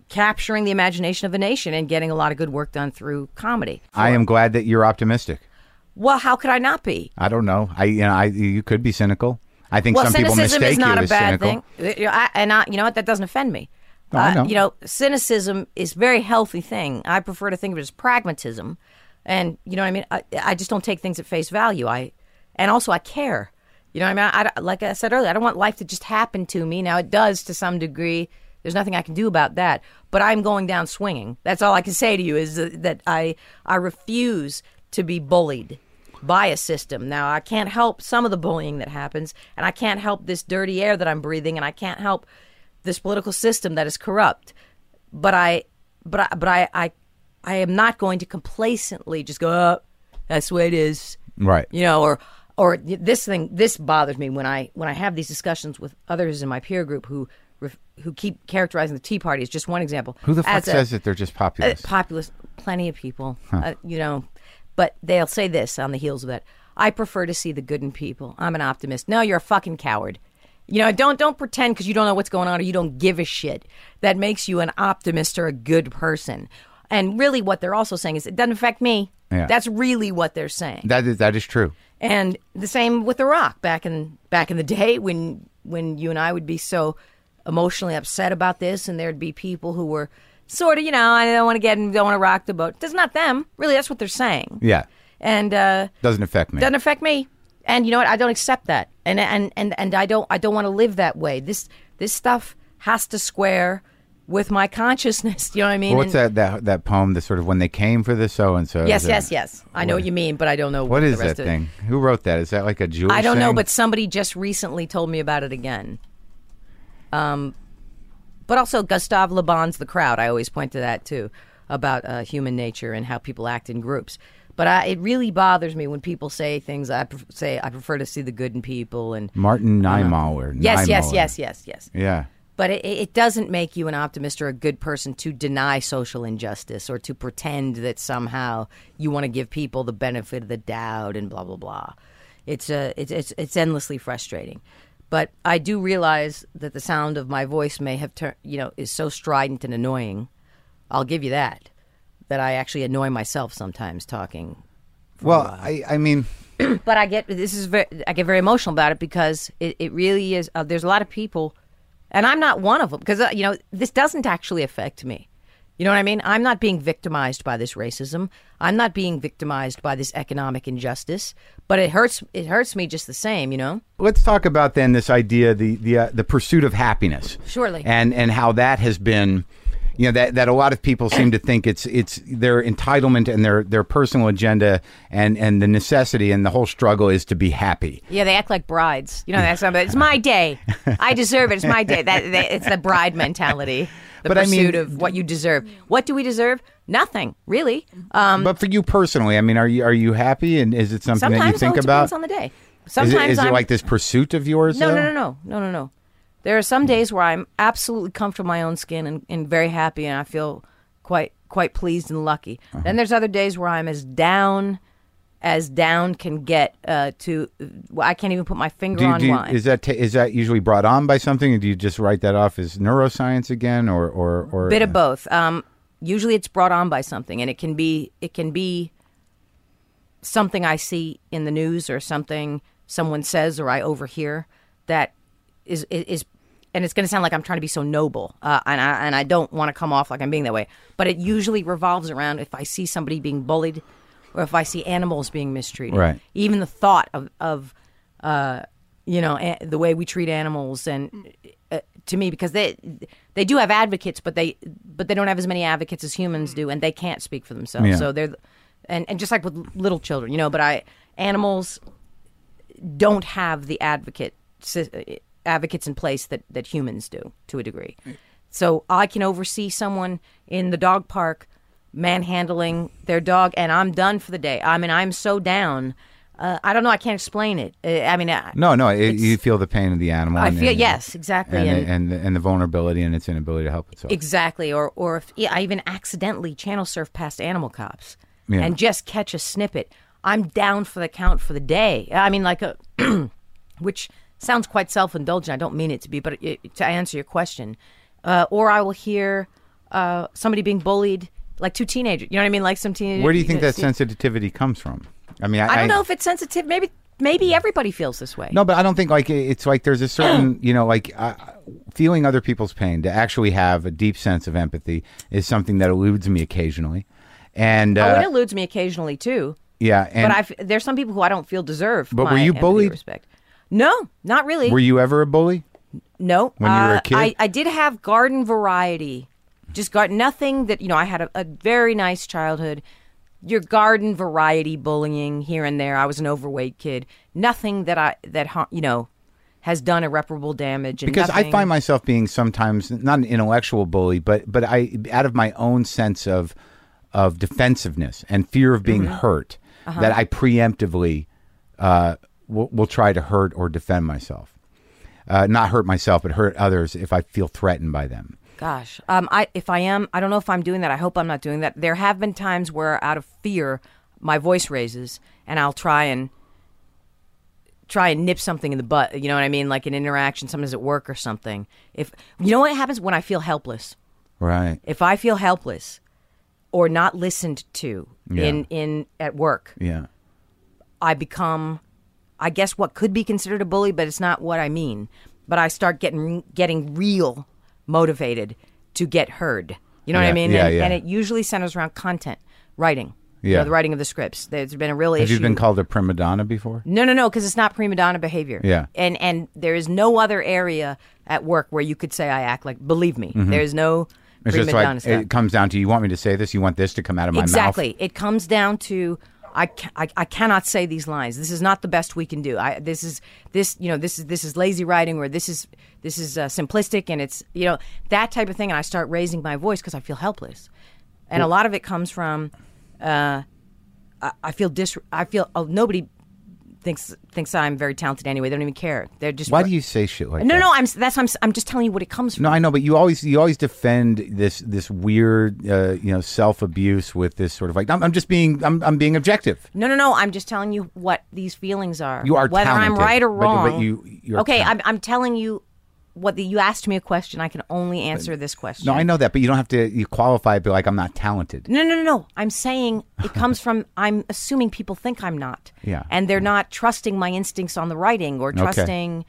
capturing the imagination of a nation and getting a lot of good work done through comedy.
I am glad that you're optimistic.
Well, how could I not be?
I don't know. I you know, I you could be cynical. I think
Well,
some people
cynicism
mistake
is not
you
a
as
bad
cynical.
thing. You know, I, and I, you know what? That doesn't offend me.
I
Uh,
know.
you know, cynicism is a very healthy thing. I prefer to think of it as pragmatism, and you know what I mean. I, I just don't take things at face value. I and also I care. You know what I mean? I, I- like I said earlier, I don't want life to just happen to me. Now it does to some degree. There's nothing I can do about that. But I'm going down swinging. That's all I can say to you is that, that I I refuse to be bullied by a system. Now, I can't help some of the bullying that happens, and I can't help this dirty air that I'm breathing, and I can't help this political system that is corrupt. But I, but I, but I, I, I am not going to complacently just go, oh, that's the way it is,
Right.
you know, or or this thing. This bothers me when I when I have these discussions with others in my peer group who who keep characterizing the Tea Party as just one example.
Who the fuck
as a-
says that they're just
uh,
populist?
populist, plenty of people, uh, you know, but they'll say this on the heels of that. I prefer to see the good in people. I'm an optimist. No, you're a fucking coward. You know, don't don't pretend because you don't know what's going on or you don't give a shit. That makes you an optimist or a good person. And really, what they're also saying is it doesn't affect me.
Yeah.
That's really what they're saying.
that is that is true.
And the same with Iraq back in back in the day when when you and I would be so emotionally upset about this, and there'd be people who were sort of, you know, I don't want to get in, don't want to rock the boat. It's not them, really. That's what they're saying.
Yeah,
And uh,
doesn't affect me.
doesn't affect me. And you know what? I don't accept that, and and and and I don't I don't want to live that way. This this stuff has to square with my consciousness. You know what I mean?
What's
And-
that, that that poem? The sort of when they came for the so and so.
Yes, yes, yes. I know what you mean, but I don't know
What
the rest
that thing? Who wrote that? Is that like a Jewish?
I don't know, but somebody just recently told me about it again. Um, but also Gustave Le Bon's The Crowd. I always point to that too about uh, human nature and how people act in groups. But I, it really bothers me when people say things. I pref- say I prefer to see the good in people, and
Martin Niemöller.
yes, yes, yes, yes, yes.
Yeah.
But it, it doesn't make you an optimist or a good person to deny social injustice or to pretend that somehow you want to give people the benefit of the doubt and blah blah blah. It's uh, it's it's it's endlessly frustrating. But I do realize that the sound of my voice may have turned, you know, is so strident and annoying. I'll give you that. That I actually annoy myself sometimes talking.
Well, I I mean,
But I get this is very I get very emotional about it because it, it really is. Uh, there's a lot of people, and I'm not one of them because uh, you know this doesn't actually affect me. You know what I mean? I'm not being victimized by this racism. I'm not being victimized by this economic injustice. But it hurts. It hurts me just the same. You know.
let's talk about then this idea the the uh, the pursuit of happiness.
Surely.
And and how that has been you know that, that a lot of people seem to think it's it's their entitlement and their, their personal agenda and, and the necessity and the whole struggle is to be happy.
Yeah, they act like brides. You know, that's something. It's my day. I deserve it. It's my day. That, that it's the bride mentality. The
But I
pursuit
mean-
of what you deserve. What do we deserve? Nothing, really. Um,
but for you personally, I mean, are you are you happy and is it something that you think about?
on the day.
Is
Sometimes
it, is it like this pursuit of yours?
No,
though?
no, no, no, no, no, no. There are some days where I'm absolutely comfortable in my own skin and, and very happy, and I feel quite quite pleased and lucky.
Uh-huh.
Then there's other days where I'm as down as down can get. Uh, to well, I can't even put my finger
Do
on
do
why.
is that ta is that usually brought on by something, or do you just write that off as neuroscience again, or or or
bit of both. Um, usually, it's brought on by something, and it can be it can be something I see in the news or something someone says or I overhear that is is. And it's going to sound like I'm trying to be so noble, uh, and I and I don't want to come off like I'm being that way. But it usually revolves around if I see somebody being bullied, or if I see animals being mistreated.
Right.
Even the thought of of uh, you know a- the way we treat animals and uh, to me because they they do have advocates but they but they don't have as many advocates as humans do and they can't speak for themselves
Yeah.
so they're and and just like with little children you know but i animals don't have the advocate advocates in place that that humans do to a degree so i can oversee someone in the dog park manhandling their dog, and I'm done for the day. I mean, I'm so down. Uh, I don't know. I can't explain it. Uh, I mean, I,
No, no, it, you feel the pain of the animal.
I
and-
feel
and-
yes, exactly,
and,
and,
and, and the vulnerability and its inability to help itself.
exactly. Or or if yeah, I even accidentally channel surf past animal cops
Yeah.
and just catch a snippet. I'm down for the count for the day. I mean, like a, which sounds quite self indulgent. I don't mean it to be, but it, to answer your question, uh, or I will hear uh, somebody being bullied, like two teenagers. You know what I mean? Like some teenagers.
Where do you think that sensitivity comes from? I mean, I,
I don't know if it's sensitive. Maybe maybe everybody feels this way.
No, but I don't think like it's like there's a certain you know like uh, feeling other people's pain to actually have a deep sense of empathy is something that eludes me occasionally, and
oh,
uh,
it eludes me occasionally too.
yeah, and
but I f- there's some people who I don't feel deserve.
But were you bullied?
Respect. No, not really.
were you ever a bully?
No.
When you were a
Uh,
kid?
I, I did have garden variety. Just got nothing that, you know, I had a, a very nice childhood. Your garden variety bullying here and there. I was an overweight kid. Nothing that I, that, ha- you know, has done irreparable damage. And
Because I
nothing-
find myself being sometimes not an intellectual bully, but but I out of my own sense of of defensiveness and fear of being
Mm-hmm.
hurt
Uh-huh.
that I preemptively uh, will, will try to hurt or defend myself. Uh, not hurt myself, but hurt others if I feel threatened by them.
Gosh, um, I if I am, I don't know if I'm doing that. I hope I'm not doing that. There have been times where, out of fear, my voice raises, and I'll try and try and nip something in the butt. You know what I mean? Like an interaction, sometimes at work or something. If you know what happens when I feel helpless.
Right.
If I feel helpless or not listened to
Yeah.
in in at work,
Yeah.
I become, I guess, what could be considered a bully, but it's not what I mean. But I start getting getting real motivated to get heard. You know what I mean?
yeah,
and,
yeah.
and it usually centers around content, writing. You
Yeah.
know, the writing of the scripts. There's been a real
Have
issue.
Have you been called a prima donna before?
No, no, no, because it's not prima donna behavior.
Yeah.
And and there is no other area at work where you could say I act like. Believe me, there is no
Mm-hmm. It's
prima
just
donna stuff.
it comes down to you want me to say this, you want this to come out of my
exactly.
mouth. Exactly.
It comes down to I, ca- I I cannot say these lines. This is not the best we can do. I this is this you know this is this is lazy writing or this is this is uh, simplistic and it's you know that type of thing. And I start raising my voice because I feel helpless, and a lot of it comes from uh, I, I feel dis I feel oh, nobody thinks thinks I'm very talented anyway. They don't even care. They're just
Why do you say shit like
no
that?
no no. I'm that's I'm I'm just telling you what it comes from.
No, I know, but you always you always defend this this weird uh, you know self abuse with this sort of like I'm, I'm just being I'm, I'm being objective.
No, no, no. I'm just telling you what these feelings are.
You are
whether I'm right or
but- but
wrong.
you- you're
okay? I'm, I'm telling you what the, you asked me a question. I can only answer this question.
No, I know that, but you don't have to you qualify it. Be like I'm not talented.
No, no, no, no. I'm saying it comes from. I'm assuming people think I'm not.
Yeah.
And they're not trusting my instincts on the writing or trusting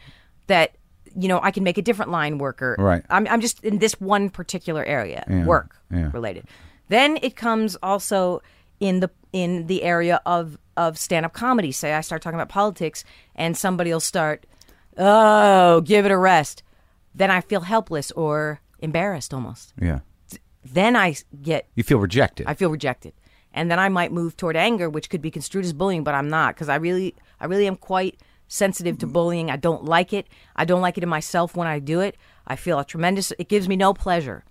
that you know I can make a different line worker.
Right.
I'm I'm just in this one particular area
Yeah,
work
yeah.
related. Then it comes also in the in the area of of stand up comedy. Say I start talking about politics and somebody will start, oh, give it a rest. Then I feel helpless or embarrassed almost.
Yeah,
Then I get
you feel rejected.
I feel rejected. And then I might move toward anger, which could be construed as bullying, but I'm not because I really, I really am quite sensitive to bullying. I don't like it. I don't like it in myself when I do it. I feel a tremendous. It gives me no pleasure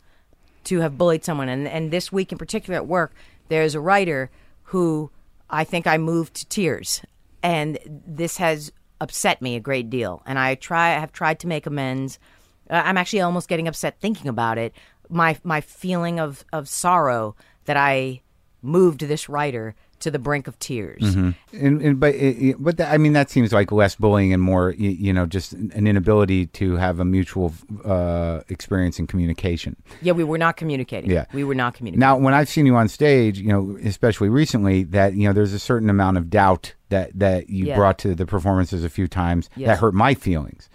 to have bullied someone. And and this week in particular at work, there's a writer who I think I moved to tears, and this has upset me a great deal. And I try, I have tried to make amends. Uh, I'm actually almost getting upset thinking about it. My my feeling of of sorrow that I moved this writer to the brink of tears.
and, and but it, it- but that, I mean that seems like less bullying and more you, you know just an inability to have a mutual uh, experience in communication.
Yeah, we were not communicating.
Yeah.
we were not communicating.
Now, when I've seen you on stage, you know, especially recently, that you know, there's a certain amount of doubt that that you
Yeah.
brought to the performances a few times
Yes.
that hurt my feelings.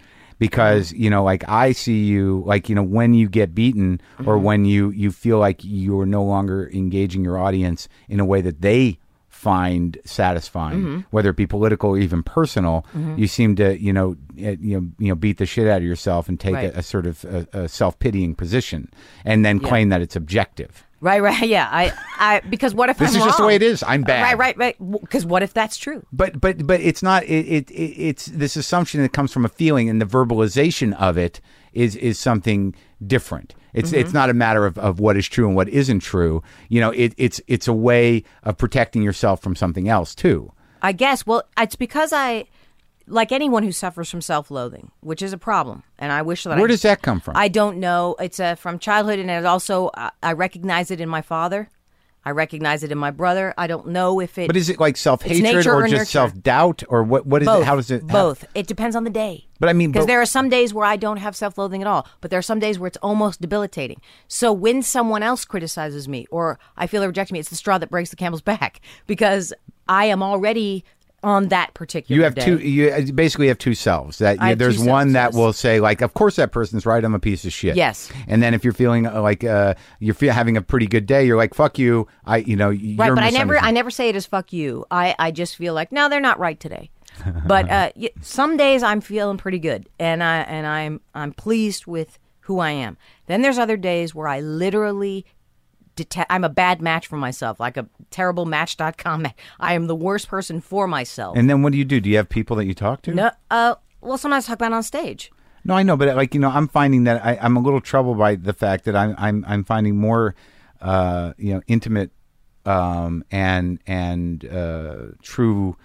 Because you know, like I see you, like you know, when you get beaten or
Mm-hmm.
when you you feel like you are no longer engaging your audience in a way that they find satisfying,
Mm-hmm.
whether it be political or even personal, you seem to you know eh, you know you know beat the shit out of yourself and take
Right.
a, a sort of a, a self pitying position, and then claim that it's objective.
Right, right, yeah. I, I, because what if
This
I'm
is just the way it is. I'm bad.
Right, right, right. Because what if that's true?
But but but it's not. It, it, it it's this assumption that comes from a feeling, and the verbalization of it is is something different. It's
Mm-hmm.
it's not a matter of, of what is true and what isn't true. You know, it, it's it's a way of protecting yourself from something else too.
I guess. Well, it's because I, like anyone who suffers from self-loathing, which is a problem, and I wish that.
Where
I,
does that come from?
I don't know. It's uh, from childhood, and it also I, I recognize it in my father. I recognize it in my brother. I don't know if it.
but is it like self hatred or,
or
just self doubt or what? What is
both.
it? How does it? how-
both? It depends on the day.
But I mean,
because there are some days where I don't have self-loathing at all, but there are some days where it's almost debilitating. So when someone else criticizes me or I feel they reject me, it's the straw that breaks the camel's back because I am already on that particular.
You have
day.
two. You basically have two selves. That
have
there's one
selves,
that
yes.
will say like, "Of course that person's right. I'm a piece of shit."
Yes.
And then if you're feeling uh, like uh, you're feel, having a pretty good day, you're like, "Fuck you." I, you know, you're
Right, but I never, I never say it as "fuck you." I, I just feel like no, they're not right today. But uh, some days I'm feeling pretty good, and I and I'm I'm pleased with who I am. Then there's other days where I literally I'm a bad match for myself, like a terrible Match.com. ma- I am the worst person for myself.
And then what do you do? Do you have people that you talk to?
no, uh, well, sometimes I talk about it on stage.
No, I know, but like you know, I'm finding that I, I'm a little troubled by the fact that I'm I'm I'm finding more, uh, you know, intimate, um, and and uh, true.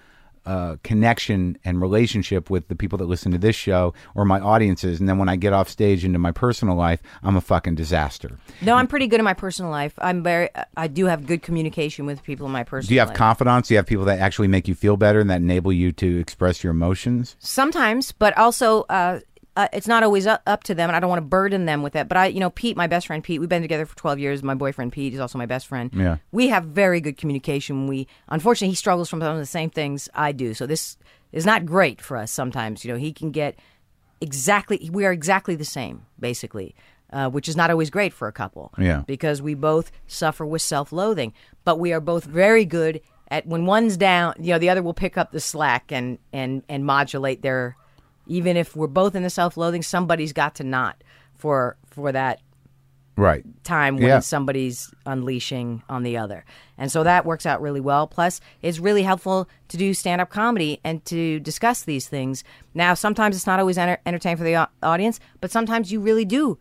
Uh, connection and relationship with the people that listen to this show or my audiences, and then when I get off stage into my personal life, I'm a fucking disaster.
No, I'm pretty good in my personal life. I'm very, I do have good communication with people in my personal.
Do you have
life.
confidants? Do you have people that actually make you feel better and that enable you to express your emotions?
Sometimes, but also uh, uh, it's not always up, to them, and I don't want to burden them with that. But I, you know, Pete, my best friend Pete, we've been together for twelve years. My boyfriend Pete is also my best friend.
Yeah.
we have very good communication. We, unfortunately, he struggles from some of the same things I do, so this is not great for us. Sometimes, you know, he can get exactly. We are exactly the same, basically. Uh, which is not always great for a couple.
Yeah.
Because we both suffer with self loathing. But we are both very good at when one's down, you know, the other will pick up the slack and, and, and modulate their even if we're both in the self loathing, somebody's got to not for for that
Right.
time when
Yeah.
somebody's unleashing on the other. And so that works out really well. Plus, it's really helpful to do stand up comedy and to discuss these things. Now, sometimes it's not always enter- entertaining for the au- audience, but sometimes you really do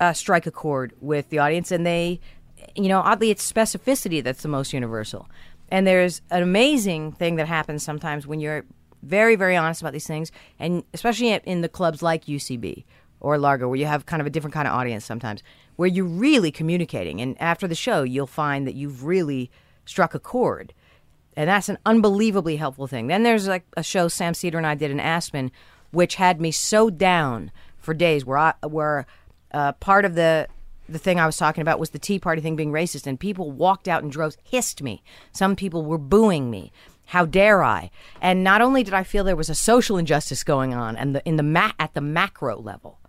uh, strike a chord with the audience, and they, you know, oddly, it's specificity that's the most universal. And there's an amazing thing that happens sometimes when you're very, very honest about these things, and especially in- the clubs like UCB or Largo, where you have kind of a different kind of audience sometimes, where you're really communicating. And after the show, you'll find that you've really struck a chord. And that's an unbelievably helpful thing. Then there's like a show Sam Seder and I did in Aspen, which had me so down for days, where I where uh, part of the the thing I was talking about was the Tea Party thing being racist, and people walked out in droves, hissed me. Some people were booing me. How dare I? And not only did I feel there was a social injustice going on, and the in the ma- at the macro level,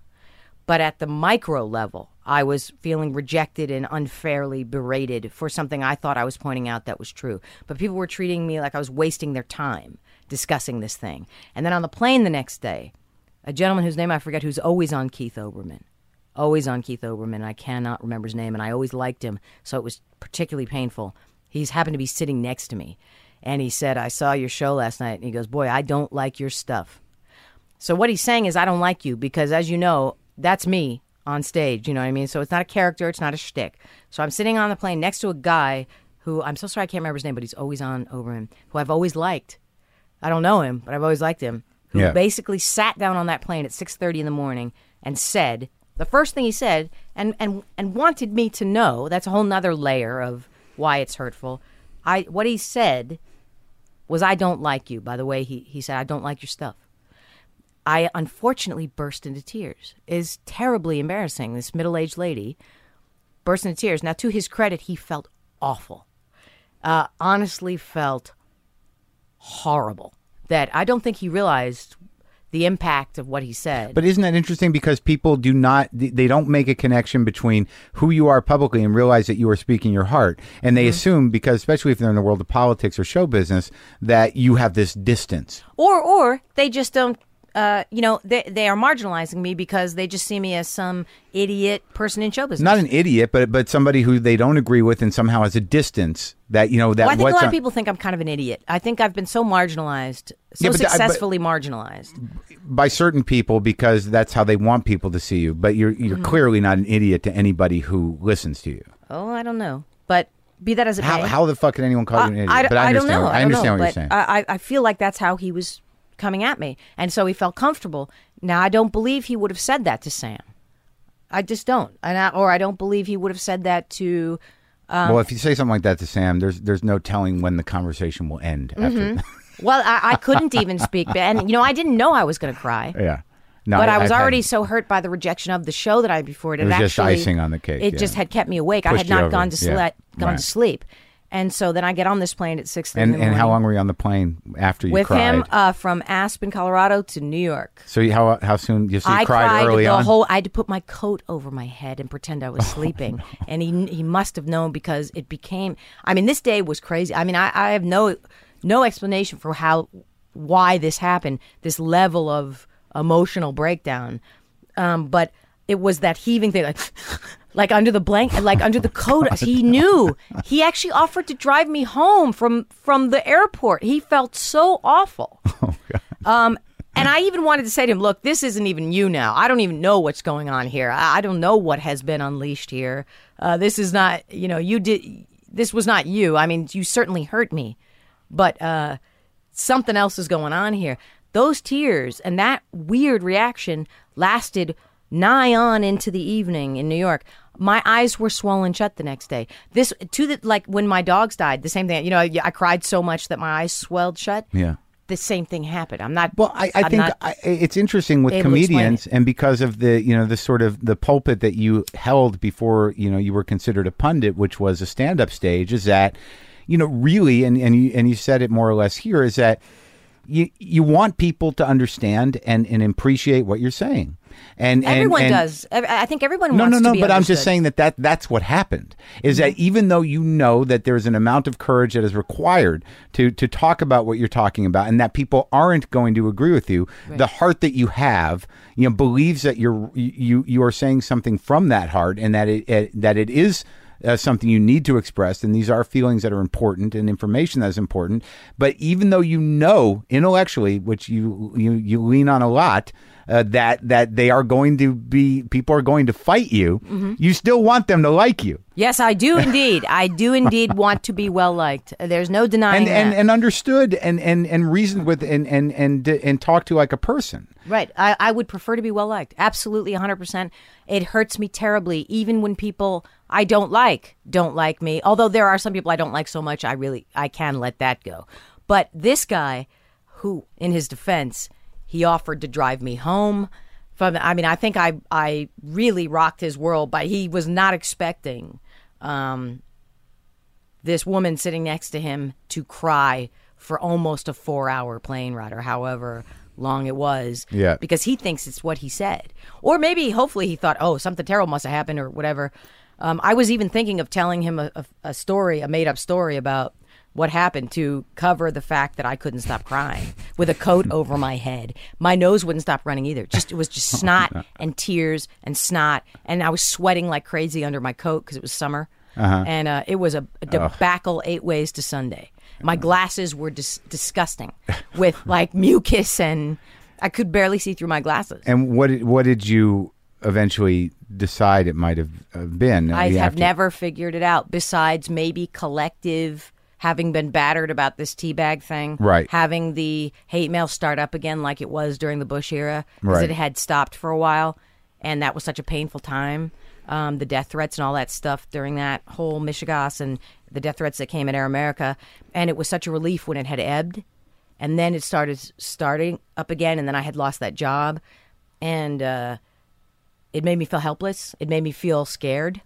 but at the micro level, I was feeling rejected and unfairly berated for something I thought I was pointing out that was true. But people were treating me like I was wasting their time discussing this thing. And then on the plane the next day, a gentleman whose name I forget, who's always on Keith Olbermann, always on Keith Olbermann. I cannot remember his name, and I always liked him, so it was particularly painful. He's happened to be sitting next to me, and he said, "I saw your show last night," and he goes, "Boy, I don't like your stuff." So what he's saying is, I don't like you because, as you know, that's me on stage. You know what I mean? So it's not a character, it's not a shtick. So I'm sitting on the plane next to a guy who I'm so sorry I can't remember his name, but he's always on Olbermann, who I've always liked. I don't know him, but I've always liked him. Who
Yeah.
basically sat down on that plane at 6:30 in the morning and said the first thing he said, and and and wanted me to know. That's a whole nother layer of why it's hurtful. I what he said was, "I don't like you." By the way, he he said, "I don't like your stuff." I unfortunately burst into tears. Is terribly embarrassing. This middle-aged lady burst into tears. Now, to his credit, he felt awful. Uh, honestly, felt horrible. That I don't think he realized the impact of what he said.
But isn't that interesting? Because people do not, they don't make a connection between who you are publicly and realize that you are speaking your heart. And they mm-hmm. assume, because especially if they're in the world of politics or show business, that you have this distance.
or or they just don't uh, you know, they they are marginalizing me because they just see me as some idiot person in show business.
Not an idiot, but but somebody who they don't agree with and somehow has a distance that you know that
well, I think a lot
on-
of people think I'm kind of an idiot. I think I've been so marginalized, so
Yeah, but the- I-
successfully marginalized.
by certain people because that's how they want people to see you. But you're you're
Mm-hmm.
clearly not an idiot to anybody who listens to you.
Oh, I don't know, but be that as it
How,
may,
how the fuck can anyone call you an idiot?
I,
but I
I don't know. I,
I understand
know,
what you're saying.
I, I- I feel like that's how he was coming at me, and so he felt comfortable. Now I don't believe he would have said that to Sam. I just don't, and I, or I don't believe he would have said that to. um,
well, if you say something like that to Sam, there's there's no telling when the conversation will end.
Mm-hmm. Well, I, I couldn't even speak, and you know I didn't know I was going to cry.
yeah. No,
but I, was
I've had-
already so hurt by the rejection of the show that I before it.
It was
had
just
actually,
icing on the cake,
It
yeah.
just had kept me awake. I had not
over,
gone to
yeah.
sleep. Gone
Right.
to sleep, and so then I get on this plane at six.
And and how long were you on the plane after you
with
cried?
him uh, from Aspen, Colorado to New York.
so you, how how soon? You, so you
I
cried,
cried
early
the
on.
whole. I had to put my coat over my head and pretend I was
Oh,
sleeping. And he he must have known because it became. I mean, this day was crazy. I mean, I, I have no no explanation for how why this happened. This level of emotional breakdown, um, but it was that heaving thing, like. Like under the blanket, like under the coat, he knew. He actually offered to drive me home from from the airport. He felt so awful. Um, and I even wanted to say to him, look, this isn't even you now. I don't even know what's going on here. I, I don't know what has been unleashed here. Uh, this is not, you know, you did, this was not you. I mean, you certainly hurt me, but uh, something else is going on here. Those tears and that weird reaction lasted nigh on into the evening in New York. My eyes were swollen shut the next day. This to the like when my dogs died, the same thing. You know, I, I cried so much that my eyes swelled shut
yeah.
the same thing happened. I'm not.
Well, I, I think
not-
I, it's interesting with
able to explain
comedians, and because of the you know the sort of the pulpit that you held before you know you were considered a pundit, which was a stand-up stage, is that you know really, and and you and you said it more or less here, is that you you want people to understand and and appreciate what you're saying, and and-
everyone
and,
does. I, think everyone
no, no, no. But I'm just.
Mm-hmm.
saying that, that that's what happened. Is that even though you know that there's an amount of courage that is required to to talk about what you're talking about, and that people aren't going to agree with you, the heart that you have, you know, believes that you're you you are saying something from that heart, and that it, it that it is. Uh, something you need to express, and these are feelings that are important and information that is important. But even though you know intellectually, which you you, you lean on a lot, uh, that that they are going to be people are going to fight you,
Mm-hmm.
you still want them to like you
Yes, I do indeed. I do indeed want to be well liked. There's no denying
and and,
that.
and understood and and and reasoned with and and and and talk to like a person.
right. I, I would prefer to be well liked. Absolutely, 100%. It hurts me terribly, even when people I don't like don't like me. Although there are some people I don't like so much, I really I can let that go. But this guy, who, in his defense, he offered to drive me home. From I mean, I think I I really rocked his world, but he was not expecting um, this woman sitting next to him to cry for almost a four hour plane ride or however long it was.
Yeah.
Because he thinks it's what he said. Or maybe, hopefully, he thought, oh, something terrible must have happened or whatever. Um, I was even thinking of telling him a, a, a story, a made up story about what happened to cover the fact that I couldn't stop crying with a coat over my head. My nose wouldn't stop running either. Just it was just snot and tears and snot, and I was sweating like crazy under my coat because it was summer, and uh, it was a, a debacle eight ways to Sunday. My glasses were dis- disgusting with like mucus, and I could barely see through my glasses.
And what did, what did you eventually decide it might have uh, been?
I have
to-
never figured it out. Besides maybe collective having been battered about this teabag thing,
Right.
Having the hate mail start up again like it was during the Bush era, because
Right.
it had stopped for a while, and that was such a painful time. Um, the death threats and all that stuff during that whole mishegas and the death threats that came at Air America, and it was such a relief when it had ebbed, and then it started starting up again, and then I had lost that job, and uh, it made me feel helpless. It made me feel scared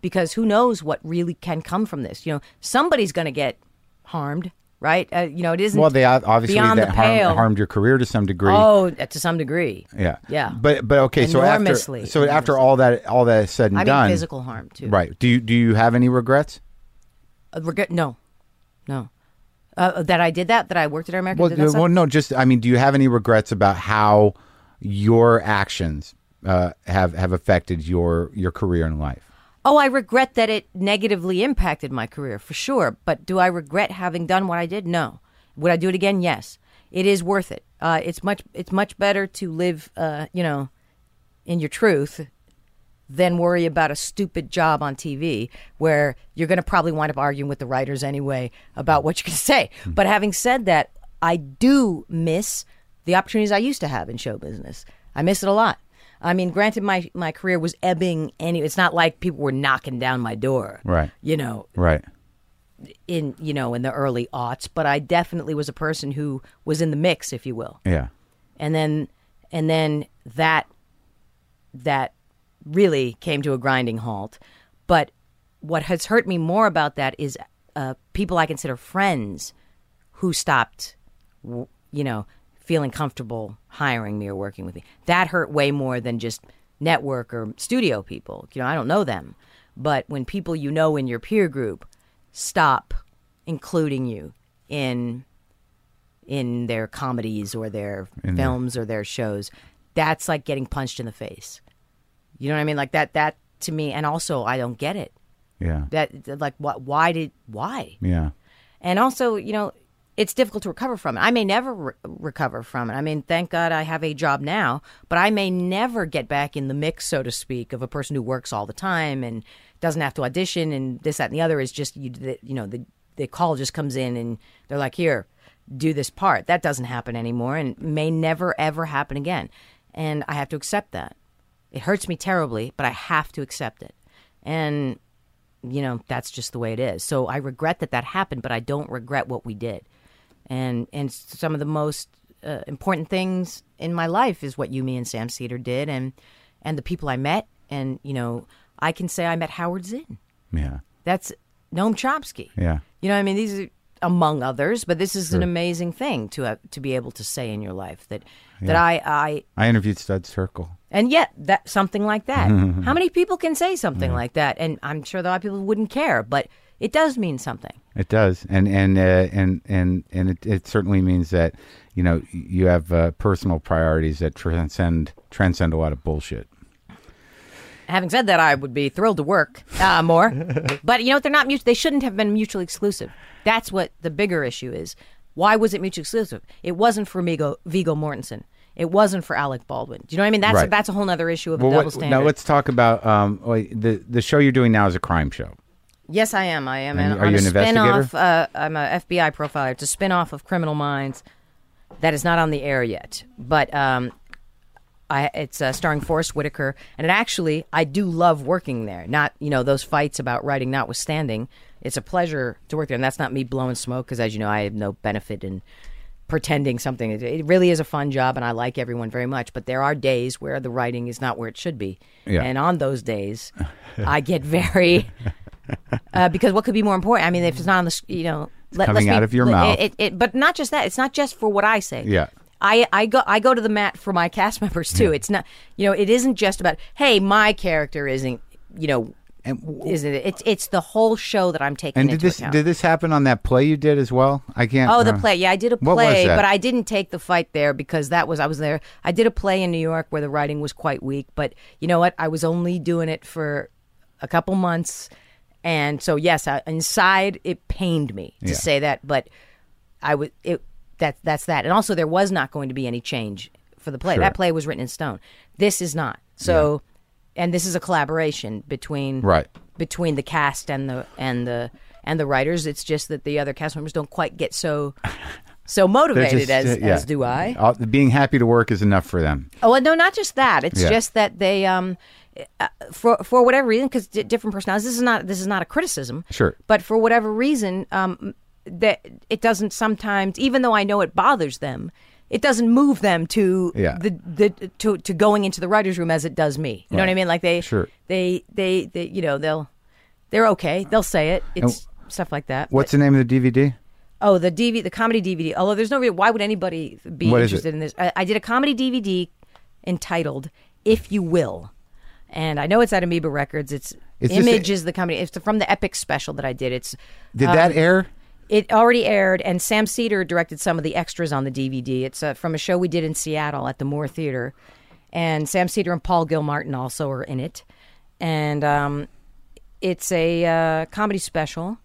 because who knows what really can come from this? You know, somebody's going to get harmed, right? Uh, you know, it isn't.
Well, they obviously
beyond
that
the
harmed,
pale.
harmed your career to some degree.
Oh, to some degree.
yeah,
yeah.
But but okay, so after so after all that all that is said and
I mean,
done,
physical harm too.
right? Do you do you have any regrets?
Uh, regret? No, no. Uh, that I did that. That I worked at American.
Well,
did that stuff?
well, no, just I mean, do you have any regrets about how your actions uh, have have affected your your career and life?
Oh, I regret that it negatively impacted my career for sure. But do I regret having done what I did? No. Would I do it again? Yes. It is worth it. Uh, it's much. It's much better to live, uh, you know, in your truth than worry about a stupid job on TV where you're going to probably wind up arguing with the writers anyway about what you can say. But having said that, I do miss the opportunities I used to have in show business. I miss it a lot. I mean, granted, my, my career was ebbing anyway. It's not like people were knocking down my door,
Right.
You know,
Right.
in you know in the early aughts. But I definitely was a person who was in the mix, if you will
Yeah.
and then and then that that really came to a grinding halt but what has hurt me more about that is uh, people i consider friends who stopped w- you know feeling comfortable hiring me or working with me. That hurt way more than just network or studio people. You know i don't know them. But when people you know in your peer group stop including you in in their comedies or their films or their shows that's like getting punched in the face. You know what i mean? Like that that to me and also i don't get it.
Yeah.
that like what why did why?
Yeah.
and also you know it's difficult to recover from it. I may never re- recover from it. I mean thank god i have a job now but i may never get back in the mix so to speak of a person who works all the time and doesn't have to audition and this that and the other. Is just you the, you know the the call just comes in and they're like here do this part. That doesn't happen anymore and may never ever happen again. And i have to accept that. It hurts me terribly but i have to accept it. And you know that's just the way it is. So i regret that that happened but i don't regret what we did and and some of the most uh, important things in my life is what you me and sam seder did and and the people i met and you know i can say i met howard zinn
Yeah.
that's noam chomsky
Yeah.
you know what i mean these are among others but this is an amazing thing to have, to be able to say in your life that that i i
I interviewed Studs Terkel.
and yet, that something like that. How many people can say something like that? And I'm sure a lot of people wouldn't care, but it does mean something.
It does, and and uh, and and and it, it certainly means that you know you have uh, personal priorities that transcend transcend a lot of bullshit.
Having said that, I would be thrilled to work uh, more, but you know what? They're not mutual. They shouldn't have been mutually exclusive. That's what the bigger issue is. Why was it mutually exclusive? It wasn't for Viggo, Viggo Mortensen. It wasn't for Alec Baldwin. Do you know what I mean? That's
Right.
that's a whole other issue of
Well,
a double
what,
standard.
now let's talk about um, the the show you're doing now is a crime show.
Yes, I am. I am.
And
an,
are
on
you
a
an investigator?
spin-off, Uh, I'm a FBI profiler. It's a spin-off of Criminal Minds that is not on the air yet, but um, I, it's uh, starring Forest Whitaker, and it actually I do love working there. Not you know those fights about writing notwithstanding, it's a pleasure to work there, and that's not me blowing smoke because as you know I have no benefit in pretending something. It, it really is a fun job, and I like everyone very much. But there are days where the writing is not where it should be,
Yeah.
and on those days, I get very uh, because what could be more important? I mean, if it's not on the, you know, let,
coming
be-
out of your
it-
mouth.
It, it, but not just that. It's not just for what I say.
Yeah.
I, I go I go to the mat for my cast members too. It's not you know it isn't just about hey my character isn't you know
And w-
isn't it? It's it's the whole show that I'm taking
and did
into
this
account.
did this happen on that play you did as well? I can't.
Oh, the
uh,
play. Yeah, I did a play, but I didn't take the fight there because that was I was there. I did a play in New York where the writing was quite weak, but you know what? I was only doing it for a couple months, and so yes, I, inside it pained me to
Yeah.
say that, but I was it. That that's that, and also there was not going to be any change for the play.
Sure.
That play was written in stone. This is not. So, and this is a collaboration between
Right.
between the cast and the and the and the writers. It's just that the other cast members don't quite get so so motivated
just,
as
uh, yeah.
as do I.
Uh, being happy to work is enough for them.
Oh, well, no, not just that. It's
Yeah.
just that they um for for whatever reason because d- different personalities. This is not this is not a criticism.
Sure.
But for whatever reason, um, that it doesn't sometimes, even though I know it bothers them. It doesn't move them to
Yeah.
the, the to, to going into the writers' room as it does me. You know what I mean? Like they,
Sure.
they, they, they, you know, they'll, they're okay. They'll say it. It's stuff like that.
What's the name of the DVD?
Oh, the DVD, the comedy DVD. Although there's no reason, why would anybody be
What
interested in this? I, I did a comedy DVD entitled "If You Will," and I know it's at Amoeba Records. It's
Is
Image
a-
is the company. It's from the Epix special that I did. It's
Did
Um,
that air?
It already aired, and Sam Seder directed some of the extras on the DVD. It's uh, from a show we did in Seattle at the Moore Theater, and Sam Seder and Paul Gilmartin also are in it. And um, it's a uh, comedy special,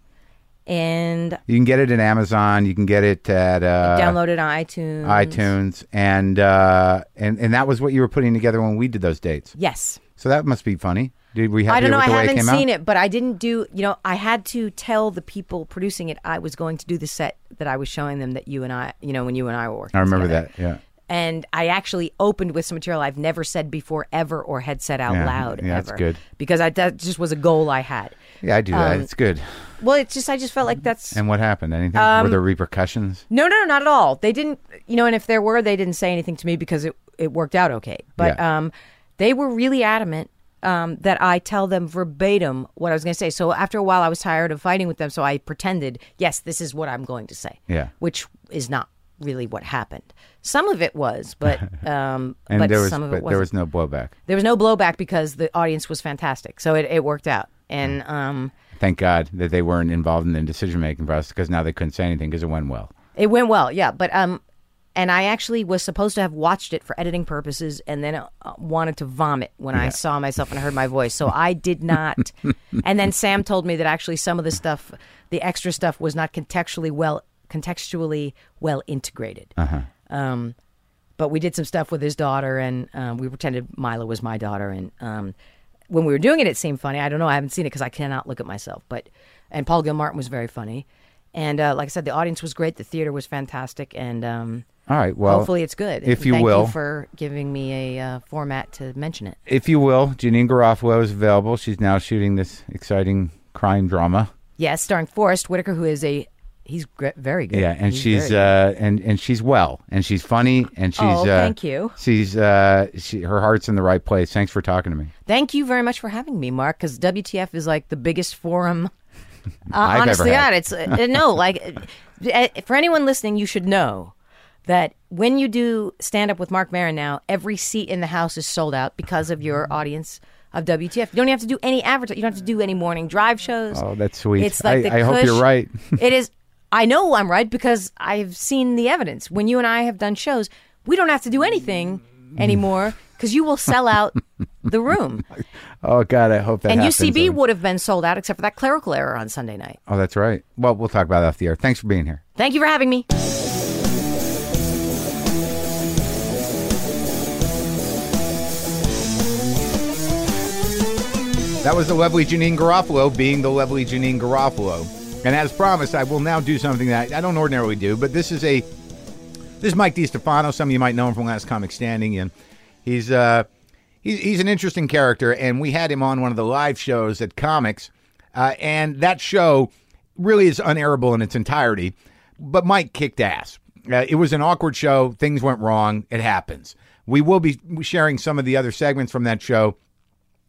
and
You can get it at Amazon. You can get it at uh,
download it on iTunes.
iTunes, and uh, and and that was what you were putting together when we did those dates.
Yes.
So that must be funny. Did we have
I don't know. I haven't
it
seen
out?
it, but I didn't do. You know, I had to tell the people producing it I was going to do the set that I was showing them that you and I, you know, when you and I were working.
I remember
together.
that. Yeah.
And I actually opened with some material I've never said before ever or had said out
Yeah,
loud
yeah, that's good.
because I, that just was a goal I had.
Yeah, I do that.
Um,
it's good.
Well, it's just I just felt like that's
And what happened? Anything?
Um,
were there repercussions?
no, no, no, not at all. They didn't, you know, and if there were, they didn't say anything to me because it it worked out okay. But
Yeah.
um, they were really adamant um, that I tell them verbatim what I was going to say. So after a while, I was tired of fighting with them, so I pretended, yes, this is what I'm going to say.
Yeah.
which is not really what happened. Some of it was, but um, but
there was,
some of
but
it wasn't.
was no blowback.
There was no blowback because the audience was fantastic, so it, it worked out. And um,
Thank God that they weren't involved in the decision making process because now they couldn't say anything because it went well.
It went well, yeah. But um, and I actually was supposed to have watched it for editing purposes, and then uh, wanted to vomit when I saw myself and heard my voice. So I did not. and then Sam told me that actually some of the stuff, the extra stuff, was not contextually well contextually well integrated. Um, but we did some stuff with his daughter, and um, we pretended Mila was my daughter. And um, when we were doing it, it seemed funny. I don't know. I haven't seen it because I cannot look at myself. But and Paul Gilmartin was very funny, and uh, like I said, the audience was great. The theater was fantastic, and um,
All right. Well,
hopefully it's good.
if you
Thank
will.
you for giving me a uh, format to mention it.
if you will, Janeane Garofalo is available. She's now shooting this exciting crime drama.
Yes, starring Forest Whitaker, who is a he's gr- very good.
Yeah, and
He's
she's uh, and and she's well, and she's funny, and she's
Oh,
uh,
thank you.
She's uh, she, her heart's in the right place. Thanks for talking to me.
Thank you very much for having me, Marc. Because WTF is like the biggest forum. Uh, honestly. God, it's uh, no like uh, for anyone listening, you should know that when you do stand up with Marc Maron now, every seat in the house is sold out because of your mm-hmm. audience of WTF. You don't have to do any advertising. You don't have to do any morning drive shows.
Oh, that's sweet.
It's like
I,
the
I hope you're right.
it is. I know I'm right because I've seen the evidence. When you and I have done shows, we don't have to do anything mm. anymore because you will sell out the room.
oh God, I hope that.
and
happens.
UCB would have been sold out except for that clerical error on Sunday night.
Oh, that's right. Well, we'll talk about that off the air. Thanks for being here.
Thank you for having me.
That was the lovely Janeane Garofalo being the lovely Janeane Garofalo. And as promised, I will now do something that I don't ordinarily do, but this is a this is Mike DeStefano. Some of you might know him from Last Comic Standing, and he's uh he's, he's an interesting character. And we had him on one of the live shows at Comix, uh, and that show really is unairable in its entirety. But Mike kicked ass. Uh, it was an awkward show. Things went wrong. It happens. We will be sharing some of the other segments from that show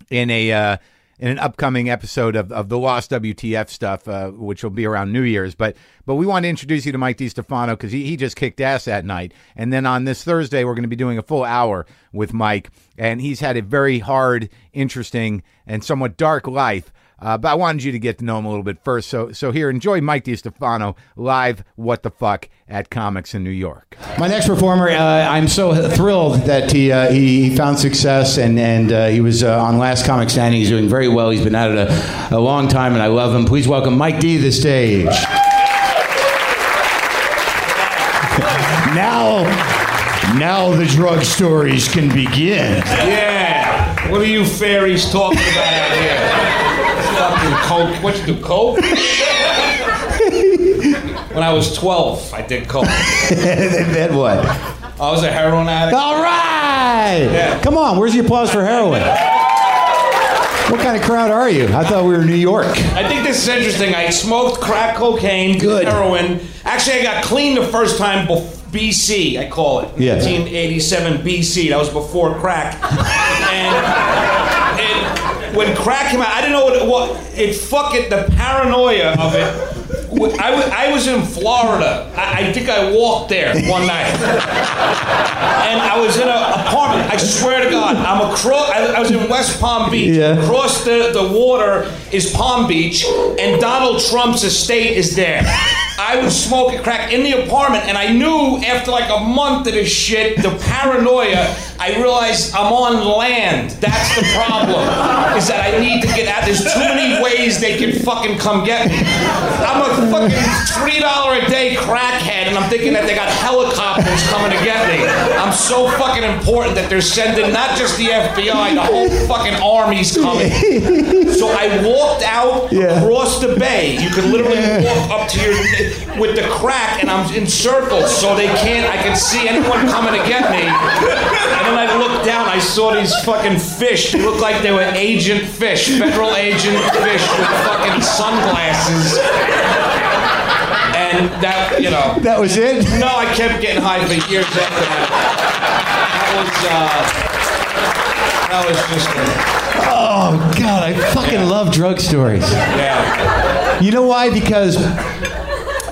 in a uh, in an upcoming episode of, of the Lost WTF stuff, uh, which will be around New Year's. But but we want to introduce you to Mike DeStefano because he, he just kicked ass that night. And then on this Thursday, we're going to be doing a full hour with Mike, and he's had a very hard, interesting, and somewhat dark life. Uh, but I wanted you to get to know him a little bit first. So so here, enjoy Mike DeStefano live. What the fuck at Comix in New York.
My next performer, uh, I'm so thrilled that he uh, he found success and and uh, he was uh, on Last Comic Standing. He's doing very well. He's been at it a, a long time, and I love him. Please welcome Mike D to the stage. now, now the drug stories can begin.
Yeah. What are you fairies talking about out here? Fucking coke. What you do, coke? when I was 12, I did coke.
then what?
I was a heroin addict.
All right.
Yeah.
Come on. Where's the applause for heroin? What kind of crowd are you? I thought we were in New York.
I think this is interesting. I smoked crack cocaine,
Good.
heroin. Actually, I got clean the first time BC, I call it.
Yes.
1987 BC. That was before crack. and when crack came out, I didn't know what it was. It fucking, the paranoia of it. I was, I was in Florida. I, I think I walked there one night. And I was in an apartment. I swear to God, I'm across. I, I was in West Palm Beach.
Yeah.
Across the, the water is Palm Beach, and Donald Trump's estate is there. I was smoking crack in the apartment, and I knew after like a month of this shit, the paranoia. I realized I'm on land. That's the problem. Is that I need to get out. There's too many ways they can fucking come get me. I'm a fucking three dollar a day crackhead, and I'm thinking that they got helicopters coming to get me. I'm so fucking important that they're sending not just the FBI, the whole fucking army's coming. So I walked out
Yeah.
across the bay. You could literally walk up to your with the crack, and I'm in circles, so they can't. I can see anyone coming to get me. And then I looked down. I saw these fucking fish. They looked like they were agent fish, federal agent fish with fucking sunglasses. And that, you know.
That was it?
No, I kept getting high for years after that. That was, uh, that was just, a,
Oh, God, I fucking love drug stories.
yeah.
You know why? Because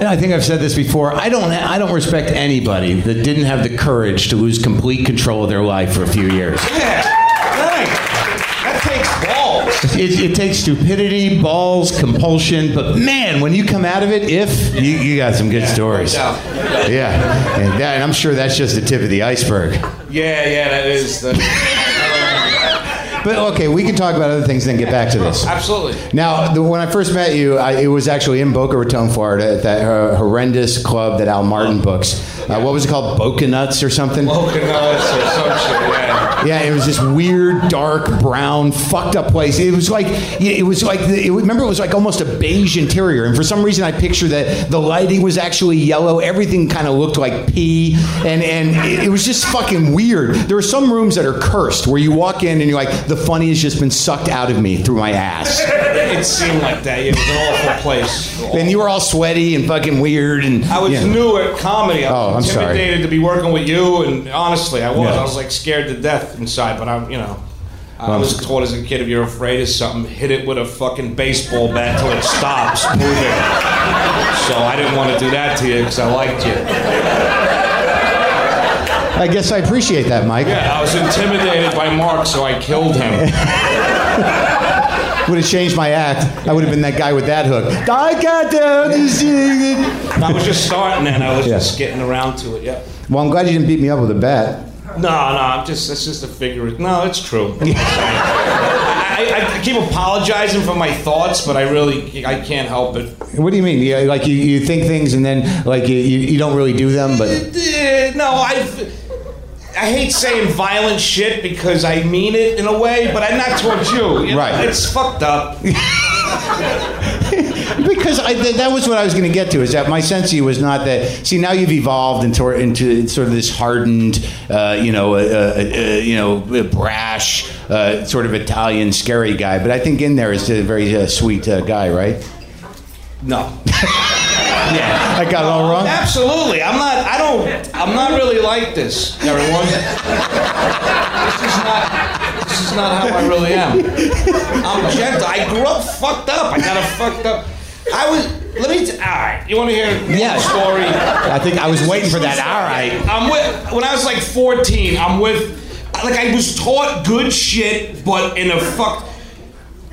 and I think I've said this before. I don't. I don't respect anybody that didn't have the courage to lose complete control of their life for a few years.
Yeah, right. That takes balls.
It, it takes stupidity, balls, compulsion, but man, when you come out of it, if you, you got some good stories.
no
Yeah, and, that, and I'm sure that's just the tip of the iceberg.
Yeah, yeah, that is the.
But okay, we can talk about other things and then get back to this.
Absolutely.
Now, the, when I first met you, I, it was actually in Boca Raton, Florida, at that uh, horrendous club that Al Martin books. Uh, what was it called? Boca Nuts or something?
Coconuts or some shit, yeah.
Yeah, it was this weird, dark, brown, fucked up place. It was like it was like the, it, remember it was like almost a beige interior, and for some reason I picture that the lighting was actually yellow. Everything kind of looked like pee, and and it, it was just fucking weird. There are some rooms that are cursed where you walk in and you're like, the funny has just been sucked out of me through my ass,
It seemed like that. It was an awful place.
and you were all sweaty and fucking weird. And
I was
you know.
new at comedy. I was
Oh, I'm sorry.
intimidated to be working with you, and honestly, I was.
Yeah.
I was like scared to death inside, but I'm, you know. I was taught as a kid if you're afraid of something, hit it with a fucking baseball bat till it stops moving. So I didn't want to do that to you because I liked you.
I guess I appreciate that, Mike.
Yeah, I was intimidated by Marc, so I killed him.
Would have changed my act. I would have been that guy with that hook. I got down to see it.
I was just starting and I was
Yeah.
just getting around to it. Yeah.
Well, I'm glad you didn't beat me up with a bat.
No, no, I'm just that's just a figure. No, it's true. I, I, keep apologizing for my thoughts, but I really I can't help it.
What do you mean? Yeah, like you, you think things and then like you, you, you don't really do them, but
Eh, No, I I hate saying violent shit because I mean it in a way, but I'm not towards you. you know?
Right.
It's fucked up.
because I, th- that was what I was going to get to. Is that my sense of you was not that. See, now you've evolved into into sort of this hardened, uh, you know, uh, uh, uh, you know, brash, uh, sort of Italian scary guy. But I think in there is a very uh, sweet uh, guy, right?
No.
Yeah, I got it all wrong.
Absolutely. I'm not I don't I'm not really like this, everyone. This is not this is not how I really am. I'm gentle. I grew up fucked up. I got a fucked up I was let me t- all right. You want to hear
Yeah.
story?
I think I was
This
waiting for that.
story.
All right.
I'm with when I was like 14. I'm with like I was taught good shit, but in a fuck.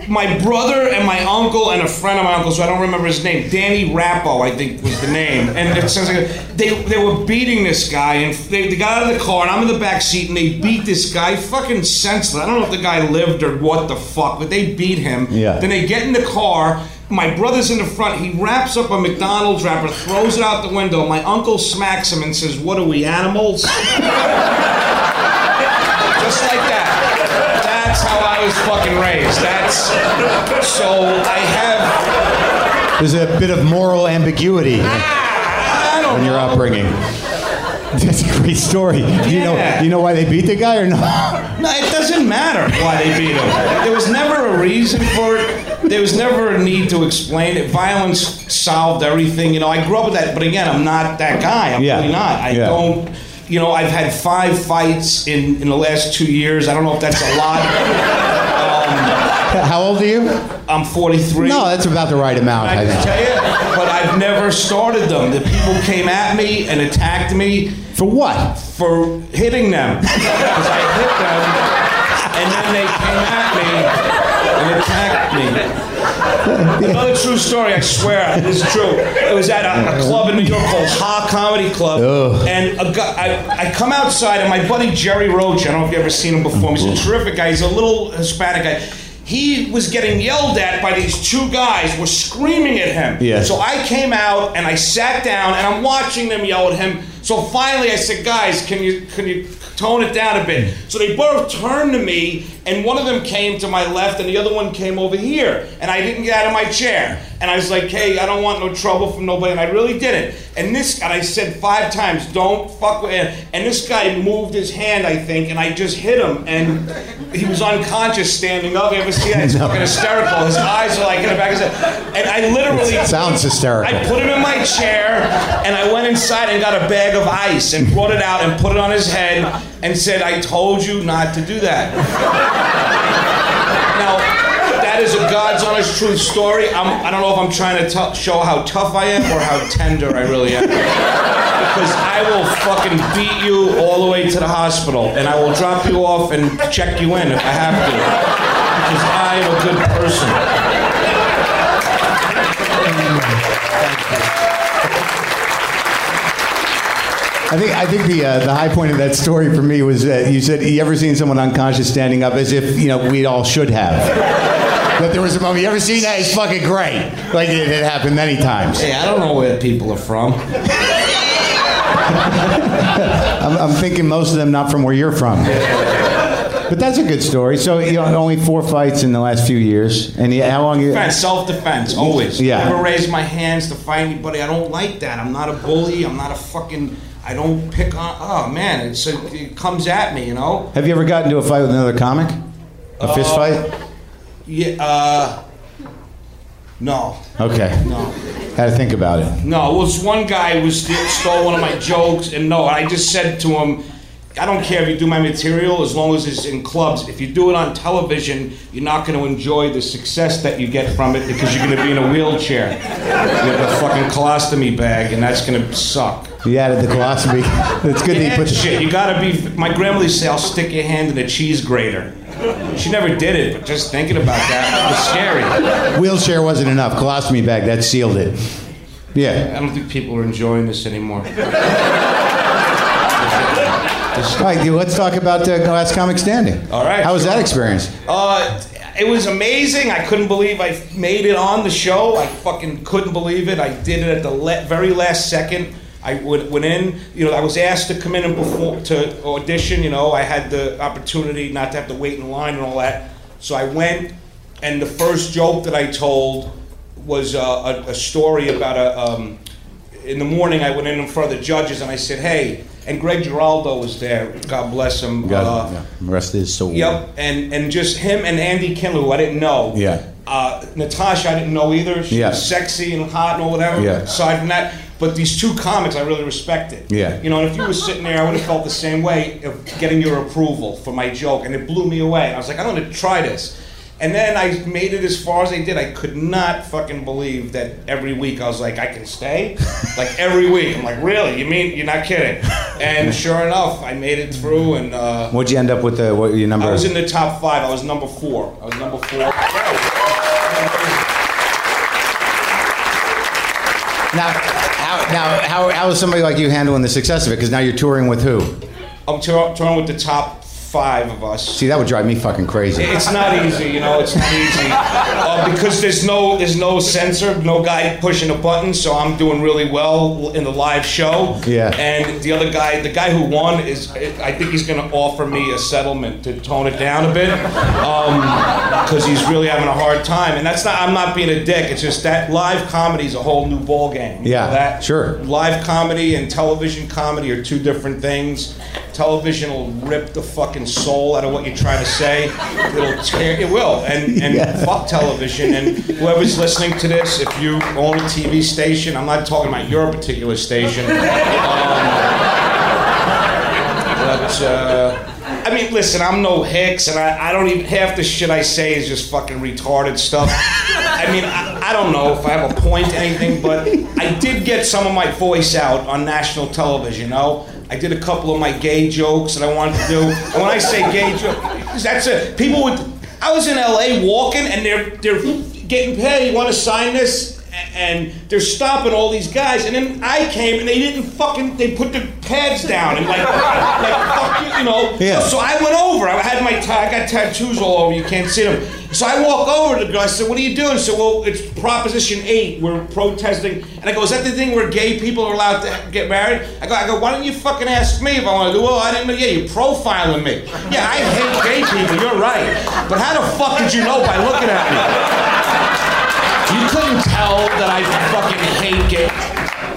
My brother and my uncle and a friend of my uncle's, who I don't remember his name, Danny Rappo, I think was the name. And it sounds like they they were beating this guy, and they, they got out of the car, and I'm in the back seat, and they beat this guy fucking senseless. I don't know if the guy lived or what the fuck, but they beat him.
Yeah.
Then they get in the car. My brother's in the front. He wraps up a McDonald's wrapper, throws it out the window. My uncle smacks him and says, "What are we animals?" Just like that. That's how I was fucking raised. That's so I have.
There's a bit of moral ambiguity
ah, don't
in your
know.
upbringing. That's a great story. Do you know? You know why they beat the guy or not?
No, it doesn't matter why they beat him. There was never a reason for it. There was never a need to explain it. Violence solved everything. You know, I grew up with that, but again, I'm not that guy. I'm
Yeah.
really not. I
Yeah.
don't. You know, I've had five fights in in the last two years. I don't know if that's a lot.
How old are you?
I'm 43.
No, that's about the right amount.
I
I
can tell you, but I've never started them. The people came at me and attacked me
For what?
for hitting them because I hit them. And then they came at me and attacked me. Another true story, I swear, this is true. It was at a, a club in New York called Ha Comedy Club,
Ugh.
and a guy, I, I come outside, and my buddy Jerry Roach, I don't know if you've ever seen him before. He's a mm-hmm. terrific guy. He's a little Hispanic guy. He was getting yelled at by these two guys, were screaming at him.
Yeah.
So I came out and I sat down and I'm watching them yell at him. So finally I said, guys, can you can you tone it down a bit? So they both turned to me and one of them came to my left and the other one came over here. And I didn't get out of my chair. And I was like, hey, I don't want no trouble from nobody. And I really didn't. And this and I said five times, don't fuck with him. And this guy moved his hand, I think, and I just hit him and he was unconscious standing up. You ever see that? It's
No.
fucking hysterical. His eyes are like in the back of his head. And I literally
It sounds hysterical.
I put him in my chair and I went inside and got a bag of ice and brought it out and put it on his head and said, I told you not to do that. Now, that is a God's honest truth story. I'm, I don't know if I'm trying to t- show how tough I am or how tender I really am. Because I will fucking beat you all the way to the hospital and I will drop you off and check you in if I have to. Because I am a good person.
I think I think the uh, the high point of that story for me was that you said you ever seen someone unconscious standing up as if you know we all should have. But there was a moment. You ever seen that? It's fucking great. Like it, it happened many times.
Hey, I don't know where people are from.
I'm, I'm thinking most of them not from where you're from. But that's a good story. So you know, only four fights in the last few years, and you, how long you?
Defense, self-defense, always.
Yeah.
Never raise my hands to fight anybody. I don't like that. I'm not a bully. I'm not a fucking. I don't pick on. Oh man, it's a, it comes at me, you know.
Have you ever gotten into a fight with another comic? A fist
Uh,
fight?
Yeah. Uh, no.
Okay.
No.
Had to think about it.
No, it was one guy who was stole one of my jokes, and no, I just said to him, I don't care if you do my material as long as it's in clubs. If you do it on television, you're not going to enjoy the success that you get from it because you're going to be in a wheelchair with a fucking colostomy bag, and that's going to suck.
You added the colostomy. It's good that you put the
shit. You gotta be. My grandmother used to say, "I'll stick your hand in a cheese grater." She never did it, but just thinking about that was scary.
wheelchair wasn't enough. Colostomy bag that sealed it. Yeah.
I don't think people are enjoying this anymore.
All right, let's talk about uh, Last Comic Standing.
All right,
How was
sure.
that experience?
Uh, it was amazing. I couldn't believe I made it on the show. I fucking couldn't believe it. I did it at the le- very last second. I went, went in. You know, I was asked to come in and perform to audition. You know, I had the opportunity not to have to wait in line and all that. So I went, and the first joke that I told was uh, a, a story about a. Um, in the morning, I went in in front of the judges and I said, "Hey." And Greg Giraldo was there. God bless him. Uh, the
Rest his soul.
Yep, and and just him and Andy Kindler, who I didn't know.
Yeah.
Uh, Natasha, I didn't know either. She
Yeah.
was sexy and hot and all whatever.
Yeah.
Aside from that, but these two comics, I really respected.
Yeah.
You know, and if you were sitting there, I would have felt the same way of getting your approval for my joke, and it blew me away. I was like, I'm going to try this. And then I made it as far as I did. I could not fucking believe that every week I was like, I can stay? like every week. I'm like, really? You mean, you're not kidding? And sure enough, I made it through and. Uh,
What'd you end up with? The, what your number?
I was in the top five. I was number four. I was number four.
now, how, now, how, how is somebody like you handling the success of it? Because now you're touring with who?
I'm tour- touring with the top five of us.
See, that would drive me fucking crazy.
It's not easy, you know. It's not easy uh, because there's no there's no censor, no guy pushing a button. So I'm doing really well in the live show.
Yeah.
And the other guy, the guy who won, is I think he's going to offer me a settlement to tone it down a bit because he's really having a hard time. And that's not I'm not being a dick. It's just that live comedy is a whole new ball game. You know
Yeah,
that
sure.
live comedy and television comedy are two different things. Television will rip the fucking soul out of what you're trying to say. It'll tear. It will. And and
Yeah.
fuck television. And whoever's listening to this, if you own a TV station, I'm not talking about your particular station. Um, but uh, I mean, listen, I'm no Hicks, and I, I don't even half the shit I say is just fucking retarded stuff. I mean, I, I don't know if I have a point to anything, but I did get some of my voice out on national television. You know, I did a couple of my gay jokes that I wanted to do. And when I say gay jokes, that's it. People would. I was in L.A. walking, and they're they're getting paid. You want to sign this? And they're stopping all these guys. And then I came and they didn't fucking they put the pads down and like like fuck you, you know.
Yeah.
So I went over. I had my I got tattoos all over. You can't see them. So I walk over to the guy. I said, "What are you doing?" So well, it's Proposition Eight. We're protesting. And I go, "Is that the thing where gay people are allowed to get married?" I go, "I go. Why don't you fucking ask me if I want to do?" Well, oh, I didn't know. Yeah, you're profiling me. Yeah, I hate gay people. You're right. But how the fuck did you know by looking at me? You couldn't tell that I fucking hate gay.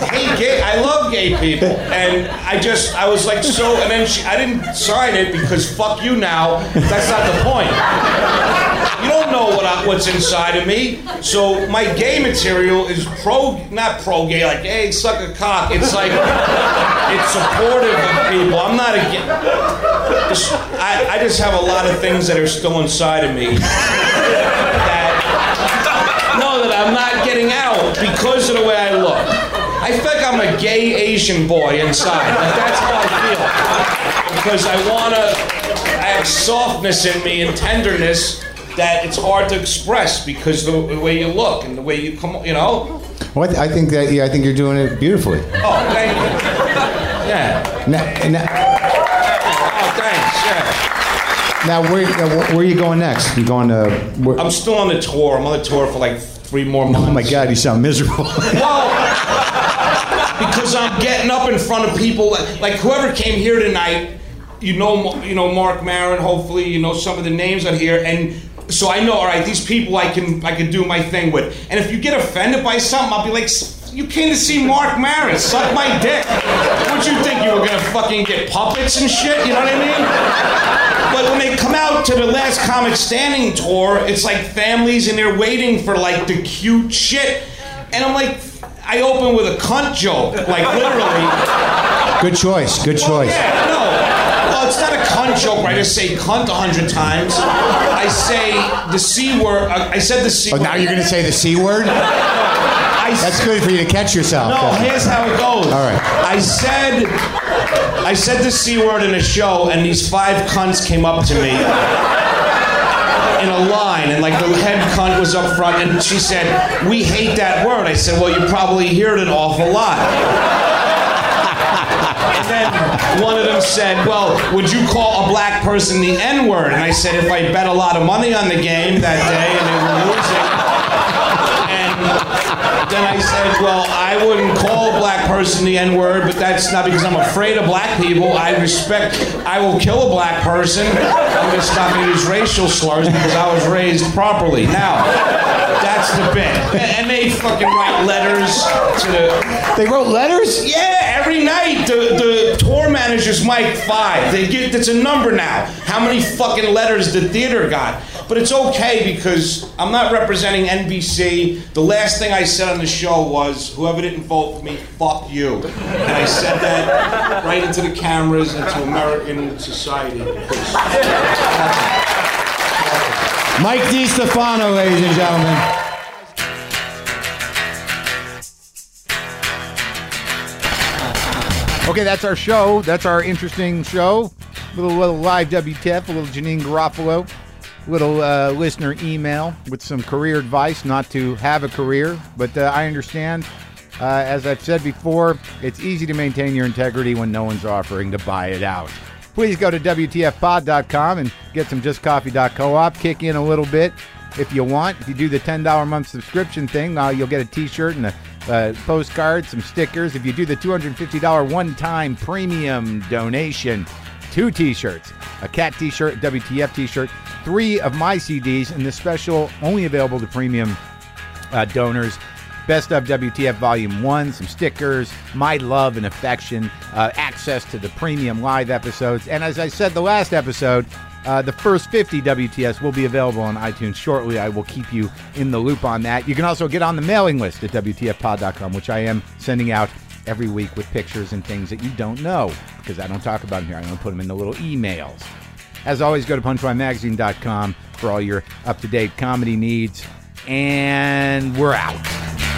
Hate gay. I love gay people, and I just I was like so. And then she, I didn't sign it because fuck you now. That's not the point. You don't know what I, what's inside of me. So my gay material is pro, not pro gay, like hey suck a cock. It's like it's supportive of people. I'm not a gay. I, I just have a lot of things that are still inside of me I'm not getting out because of the way I look. I think I'm a gay Asian boy inside. Like, that's how I feel. Because I want to, I have softness in me and tenderness that it's hard to express because the, the way you look and the way you come, you know?
Well, I, th- I think that yeah, I think you're doing it beautifully.
Oh, thank you. Yeah.
Now, now,
Oh, thanks. Yeah.
now where, where are you going next? You going to? Where,
I'm still on the tour. I'm on the tour for like three more months.
oh my God, you sound miserable.
Well, because I'm getting up in front of people like, like whoever came here tonight. You know, you know Marc Maron. Hopefully, you know some of the names on here, and so I know. All right, these people I can I can do my thing with. And if you get offended by something, I'll be like, "You came to see Marc Maron. Suck my dick." What you think you were gonna fucking get puppets and shit? You know what I mean? But when they come out to the last comic standing tour, it's like families and they're waiting for like the cute shit. And I'm like, I open with a cunt joke, like literally.
Good choice. Good
Well,
choice.
yeah, no. Well, it's not a cunt joke where I just say cunt a hundred times. I say the C word. I I said the C
Oh,
word.
now you're to say the c word?
I
That's good for you to catch yourself.
No, here's how it goes.
All right.
I said, I said the c word in a show, and these five cunts came up to me in a line, and like the head cunt was up front, and she said, "We hate that word." I said, "Well, you probably hear it an awful lot." And then one of them said, Well, would you call a black person the N word? And I said, If I bet a lot of money on the game that day and they were losing. And then I said, Well, I wouldn't call a black person the N word, but that's not because I'm afraid of black people. I respect, I will kill a black person. I'm going to use racial slurs because I was raised properly. Now, that's the bit. And they fucking write letters to the
They wrote letters?
yeah, every night the, the tour manager's Mike five. They get it's a number now. How many fucking letters the theater got? But it's okay because I'm not representing NBC. The last thing I said on the show was, "Whoever didn't vote for me, fuck you." And I said that right into the cameras and to American society.
Mike DeStefano, ladies and gentlemen.
Okay, that's our show. That's our interesting show. Little little live WTF, a little Janeane Garofalo, little uh, listener email with some career advice, not to have a career, but uh, I understand. Uh, as I've said before, it's easy to maintain your integrity when no one's offering to buy it out. Please go to WTFpod.com and get some justcoffee.coop. Kick in a little bit if you want. If you do the $10 a month subscription thing, uh, you'll get a t shirt and a uh, postcard, some stickers. If you do the $250 one time premium donation, two t shirts a cat t shirt, WTF t shirt, three of my CDs, and the special only available to premium uh, donors. Best of WTF Volume 1, some stickers, my love and affection, uh, access to the premium live episodes. And as I said the last episode, uh, the first 50 WTS will be available on iTunes shortly. I will keep you in the loop on that. You can also get on the mailing list at WTFpod.com, which I am sending out every week with pictures and things that you don't know because I don't talk about them here. I don't put them in the little emails. As always, go to punchlinemagazine.com for all your up to date comedy needs. And we're out.